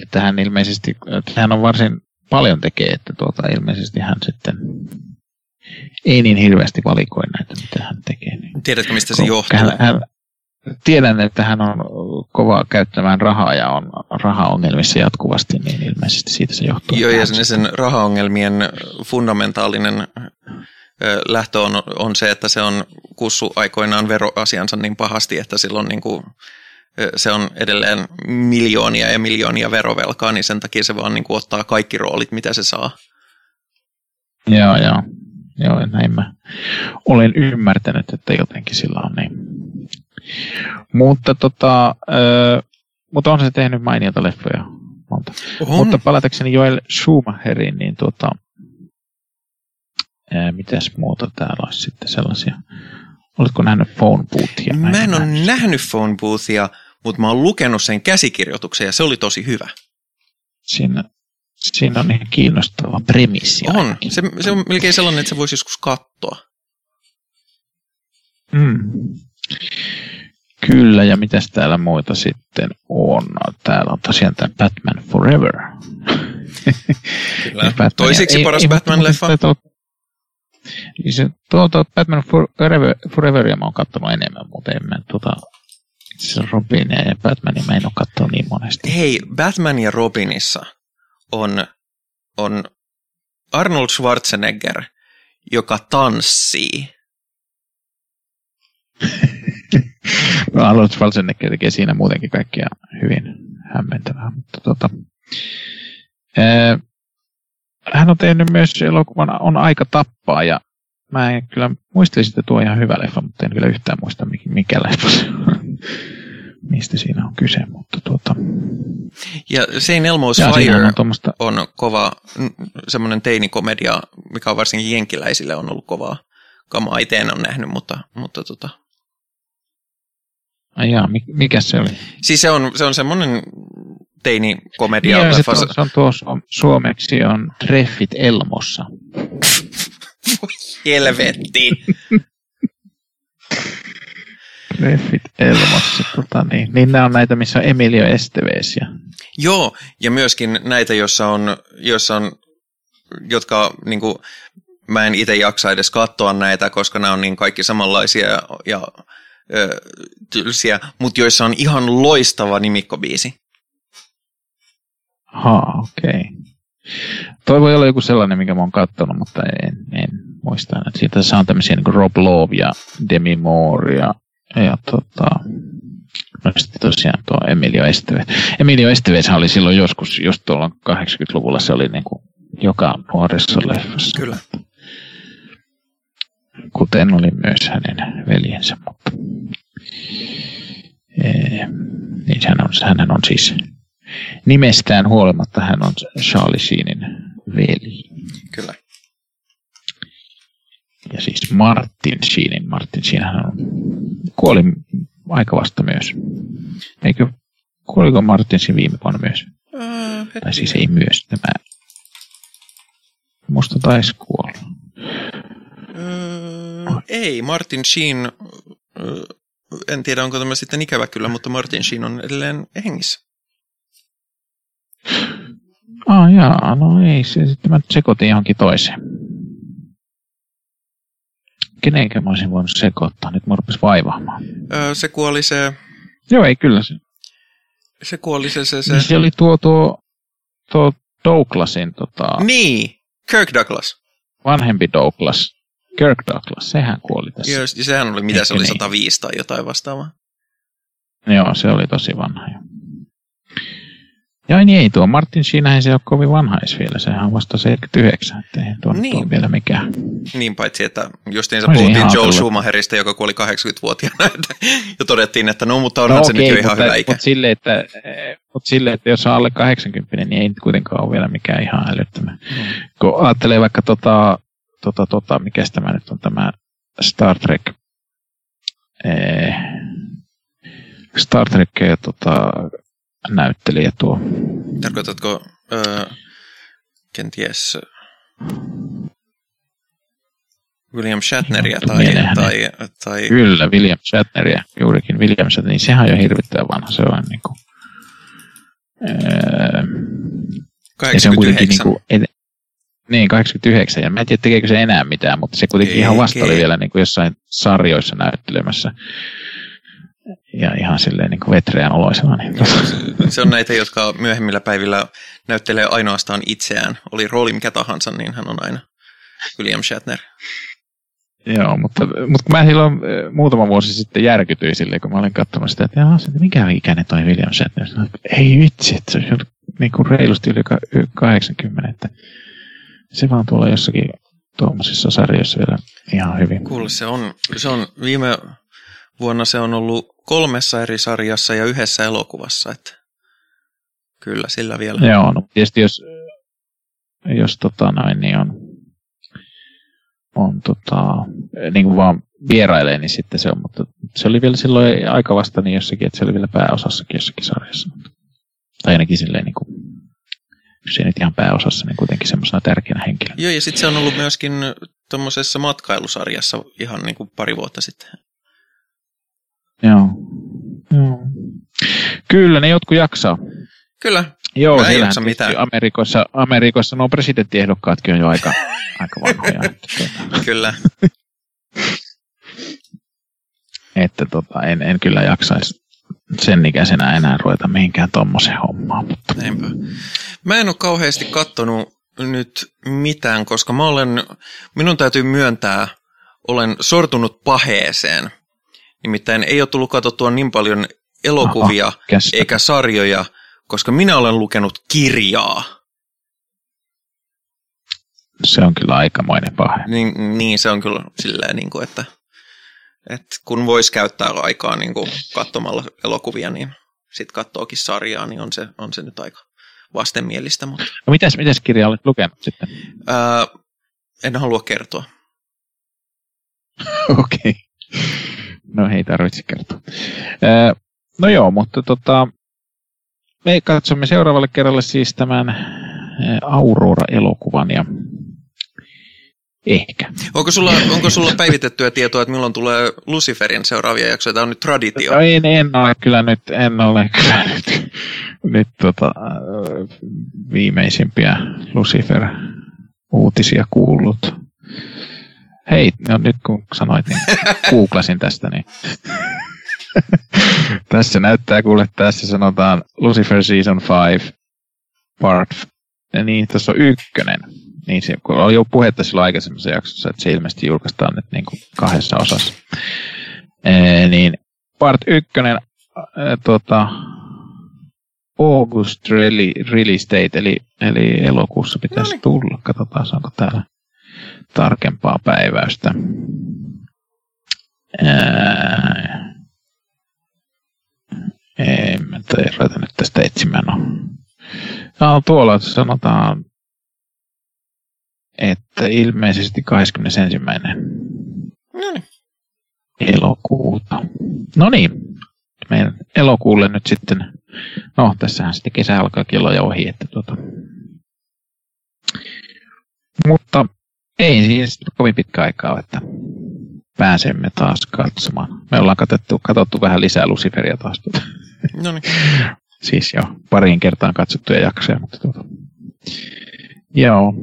että hän ilmeisesti, että hän on varsin paljon tekee, että tuota, ilmeisesti hän sitten ei niin hirveästi valikoi näitä, mitä hän tekee. Niin Tiedätkö, mistä se johtuu? Hän, hän, tiedän, että hän on kova käyttämään rahaa ja on rahaongelmissa jatkuvasti, niin ilmeisesti siitä se johtuu. Joo, ja sen, sen rahaongelmien fundamentaalinen lähtö on, on se, että se on kussu aikoinaan veroasiansa niin pahasti, että silloin niin kuin, se on edelleen miljoonia ja miljoonia verovelkaa, niin sen takia se vaan niin kuin ottaa kaikki roolit, mitä se saa. Joo, joo. Joo, näin mä olen ymmärtänyt, että jotenkin sillä on niin mutta, tota, ö, mutta on se tehnyt mainiota leffoja monta. On. Mutta palatakseni Joel Schumacheriin, niin tuota, Ää, mitäs muuta täällä olisi sitten sellaisia? Oletko nähnyt phone boothia? Mä en ole nähnyt phone boothia, mutta mä oon lukenut sen käsikirjoituksen ja se oli tosi hyvä. Siinä, siinä on ihan kiinnostava premissi. On. Se, se on melkein sellainen, että se voisi joskus katsoa. Mm. Kyllä, ja mitäs täällä muita sitten on? Täällä on tosiaan tämä Batman Forever. Kyllä. Batman, Toisiksi ei, paras Batman-leffa. Niin se, tuota Batman Forever, Foreveria mä oon katsonut enemmän, mutta en mä tuota, se Robinia ja Batmania mä en ole katsonut niin monesti. Hei, Batman ja Robinissa on, on Arnold Schwarzenegger, joka tanssii. no, Arnold Schwarzenegger tekee siinä muutenkin kaikkia hyvin hämmentävää, mutta tota, ää, hän on tehnyt myös elokuvan On aika tappaa ja mä en kyllä muistelisin, että tuo on ihan hyvä leffa, mutta en kyllä yhtään muista mikä leffa se on. Mistä siinä on kyse, mutta tuota... Ja Sein Elmo's Fire on, tommoista... on kova, semmoinen teinikomedia, mikä on varsinkin jenkiläisille on ollut kovaa kamaa. Itse en ole nähnyt, mutta, mutta tota... Ai jaa, mikä se oli? Siis se on, se on semmoinen teinikomedia. Niin, se, tuo, se on tuo suomeksi on Treffit Elmossa. Helvetti. Treffit Elmossa, tota niin. niin nämä on näitä, missä on Emilio Esteves. Ja... Joo, ja myöskin näitä, joissa on, joissa on jotka niin kuin, mä en itse jaksa edes katsoa näitä, koska nämä on niin kaikki samanlaisia ja, ja ö, tylsiä, mutta joissa on ihan loistava nimikkobiisi. Ha, okei. Okay. Toi voi olla joku sellainen, mikä mä oon katsonut, mutta en, en muista. Että siitä saa tämmöisiä niin kuin Rob Love ja Demi Moore ja, ja tota, no sitten tosiaan tuo Emilio Estevez. Emilio Estevez oli silloin joskus, just tuolla 80-luvulla se oli niin kuin joka nuoressa leffassa. Kyllä. Kuten oli myös hänen veljensä, mutta ee, niin hän on, hän on siis nimestään huolimatta hän on Charlie Sheenin veli. Kyllä. Ja siis Martin Sheenin. Martin Sheen hän on, kuoli aika vasta myös. Eikö, kuoliko Martin Sheen viime vuonna myös? Äh, tai siis ei myös, tämä Musta taisi kuolla. Öö, ei, Martin Sheen, en tiedä onko tämä sitten ikävä kyllä, mutta Martin Sheen on edelleen hengissä. Ah jaa, no ei, se sitten mä sekoitin johonkin toiseen. Kenenkä mä olisin voinut sekoittaa, nyt mä rupes vaivaamaan. Öö, se kuoli se... Joo, ei kyllä se. Se kuoli se... Se, se... Niin se oli tuo, tuo, tuo Douglasin tota... Niin, Kirk Douglas. Vanhempi Douglas. Kirk Douglas, sehän kuoli tässä. Joo, sehän oli, mitä Ehkä se oli, 105 niin. tai jotain vastaavaa. Joo, se oli tosi vanha jo. Ja niin ei tuo Martin Sheenhän se ole kovin vanha edes vielä, sehän on vasta 79, että ei tuo niin. vielä mikään. Niin, paitsi että justiinsa puhuttiin Joel Schumacherista, joka kuoli 80-vuotiaana, ja todettiin, että no, mutta onhan no, se okay, nyt jo ihan mutta, hyvä ikä. Mutta sille, että, mutta sille, että jos on alle 80, niin ei kuitenkaan ole vielä mikään ihan älyttömän. Mm. Kun ajattelee vaikka tota, tota, tota mikä tämä nyt on tämä Star Trek, ee, Star Trek tota, näyttelijä tuo. Tarkoitatko öö, kenties William Shatneria tai, tai, tai... Kyllä, William Shatneria, juurikin William Shatner, niin sehän on jo hirvittävän vanha, se on niin kuin, öö, 89. Ja se on kuitenkin niin kuin, niin, 89, ja mä en tiedä tekeekö se enää mitään, mutta se kuitenkin ei, ihan vasta oli vielä niin kuin jossain sarjoissa näyttelemässä ja ihan silleen niin vetreän oloisena. Niin se on näitä, jotka myöhemmillä päivillä näyttelee ainoastaan itseään. Oli rooli mikä tahansa, niin hän on aina William Shatner. Joo, mutta, mutta mä silloin eh, muutama vuosi sitten järkytyin silleen, kun mä olin katsonut sitä, että jaa, mikä ikäinen toi William Shatner. Ei vitsi, että se on niin kuin reilusti yli 80, että se vaan tuolla jossakin tuommoisissa sarjoissa vielä ihan hyvin. Kuule, se on, se on viime vuonna se on ollut kolmessa eri sarjassa ja yhdessä elokuvassa, että kyllä sillä vielä. Joo, no tietysti jos, jos tota noin, niin on on tota, niin kuin vaan vierailee, niin sitten se on, mutta se oli vielä silloin aika vasta niin jossakin, että se oli vielä pääosassakin jossakin sarjassa. Tai ainakin silleen niin kuin, ei nyt ihan pääosassa, niin kuitenkin semmoisena tärkeänä henkilönä. Joo, ja sitten se on ollut myöskin tuommoisessa matkailusarjassa ihan niin kuin pari vuotta sitten. Joo. Joo. Kyllä, ne jotkut jaksaa. Kyllä. Joo, Mä ei jaksa mitään. Amerikoissa, Amerikoissa nuo presidenttiehdokkaatkin on jo aika, aika vanhoja. Että. Kyllä. että tota, en, en kyllä jaksaisi sen ikäisenä enää ruveta mihinkään tuommoiseen hommaan. Mutta. Näinpä. Mä en ole kauheasti kattonut nyt mitään, koska mä olen, minun täytyy myöntää, olen sortunut paheeseen. Nimittäin ei ole tullut katsottua niin paljon elokuvia Aha, eikä sarjoja, koska minä olen lukenut kirjaa. Se on kyllä aikamoinen pahe. Niin, niin se on kyllä silleen, niin kuin, että, että kun voisi käyttää aikaa niin kuin katsomalla elokuvia, niin sitten katsookin sarjaa, niin on se, on se nyt aika vastenmielistä. Mutta... No mitäs, mitäs kirjaa olet lukenut sitten? Ää, en halua kertoa. Okei. Okay. No ei tarvitse kertoa. Ää, no joo, mutta tota, me katsomme seuraavalle kerralle siis tämän Aurora-elokuvan ja Ehkä. Onko sulla, onko sulla päivitettyä tietoa, että milloin tulee Luciferin seuraavia jaksoja? Tämä on nyt traditio. No en, en ole kyllä nyt, en ole kyllä nyt, nyt tota, viimeisimpiä Lucifer-uutisia kuullut. Hei, no nyt kun sanoit, niin googlasin tästä, niin tässä näyttää kuule, tässä sanotaan Lucifer Season 5 Part, niin tässä on ykkönen. Niin se, kun oli jo puhetta silloin aikaisemmassa jaksossa, että se ilmeisesti julkaistaan nyt niin kuin kahdessa osassa. Ee, niin part ykkönen ää, tota, August release date, eli, eli elokuussa pitäisi Noniin. tulla. Katsotaan, onko täällä tarkempaa päiväystä. Ää, en mä ruveta nyt tästä etsimään. No. No, tuolla sanotaan että ilmeisesti 21. No niin. elokuuta. No niin, meidän elokuulle nyt sitten, no tässähän sitten kesä alkaa kello jo ohi, että tuota. Mutta ei siis kovin pitkä aikaa, että pääsemme taas katsomaan. Me ollaan katsottu, katsottu vähän lisää Luciferia taas. Tuota. No niin. siis jo pariin kertaan katsottuja jaksoja, mutta tuota. Joo,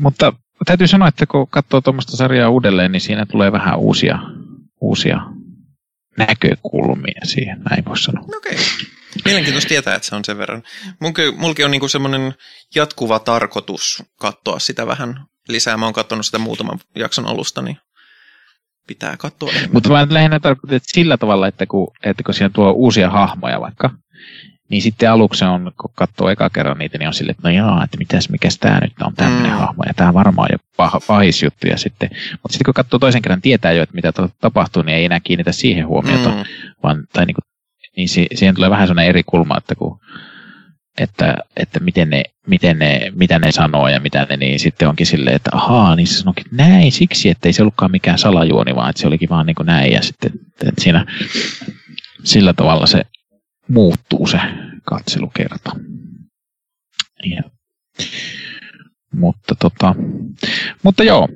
mutta täytyy sanoa, että kun katsoo tuommoista sarjaa uudelleen, niin siinä tulee vähän uusia, uusia näkökulmia siihen, näin voisi sanoa. Okei. Okay. Mielenkiintoista tietää, että se on sen verran. Mulki on niinku semmoinen jatkuva tarkoitus katsoa sitä vähän lisää. Mä oon katsonut sitä muutaman jakson alusta, niin pitää katsoa Mutta mä lähinnä tarkoitan, että sillä tavalla, että kun, että kun siinä tuo uusia hahmoja vaikka, niin sitten aluksi on, kun katsoo eka kerran niitä, niin on silleen, että no jaa, että mitäs, mikäs tämä nyt on tämmöinen mm. hahmo, ja tämä varmaan jo pah, pahis juttu, ja sitten, mutta sitten kun katsoo toisen kerran, tietää jo, että mitä tapahtuu, niin ei enää kiinnitä siihen huomiota, mm. vaan, tai niin, kuin, niin si, siihen tulee vähän sellainen eri kulma, että kun että, että miten ne, miten ne, mitä ne sanoo ja mitä ne, niin sitten onkin silleen, että ahaa, niin se sanoikin näin siksi, että ei se ollutkaan mikään salajuoni, vaan että se olikin vaan niin kuin näin ja sitten että siinä sillä tavalla se muuttuu se katselukerta. Ja, mutta, tota, mutta joo,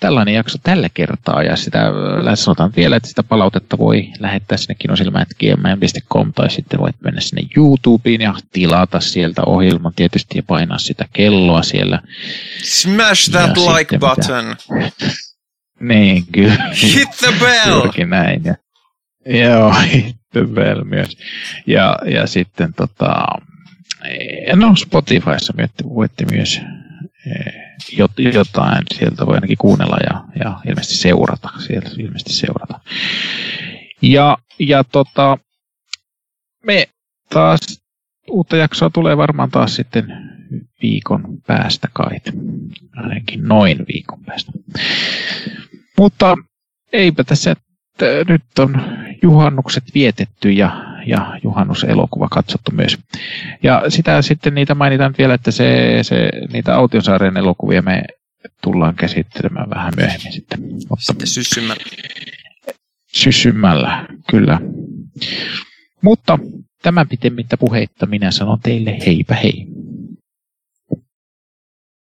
tällainen jakso tällä kertaa ja sitä sanotaan vielä, että sitä palautetta voi lähettää sinne kinosilmät.gmail.com tai sitten voit mennä sinne YouTubeen ja tilata sieltä ohjelman tietysti ja painaa sitä kelloa siellä. Smash that ja like button! Mitä, niin, kyllä. Hit the bell! näin. Ja, joo, vielä myös. Ja, ja sitten tota, no Spotifyssa voitte myös eh, jotain sieltä voi ainakin kuunnella ja, ja ilmeisesti seurata. Sieltä ilmeisesti seurata. Ja, ja tota, me taas uutta jaksoa tulee varmaan taas sitten viikon päästä kai. Ainakin noin viikon päästä. Mutta eipä tässä nyt on juhannukset vietetty ja, ja juhannuselokuva katsottu myös. Ja sitä sitten niitä mainitaan vielä, että se, se, niitä Autiosaaren elokuvia me tullaan käsittelemään vähän myöhemmin sitten. Mutta sitten syssymällä. Syssymällä, kyllä. Mutta tämän pitemmittä puheitta minä sanon teille heipä hei.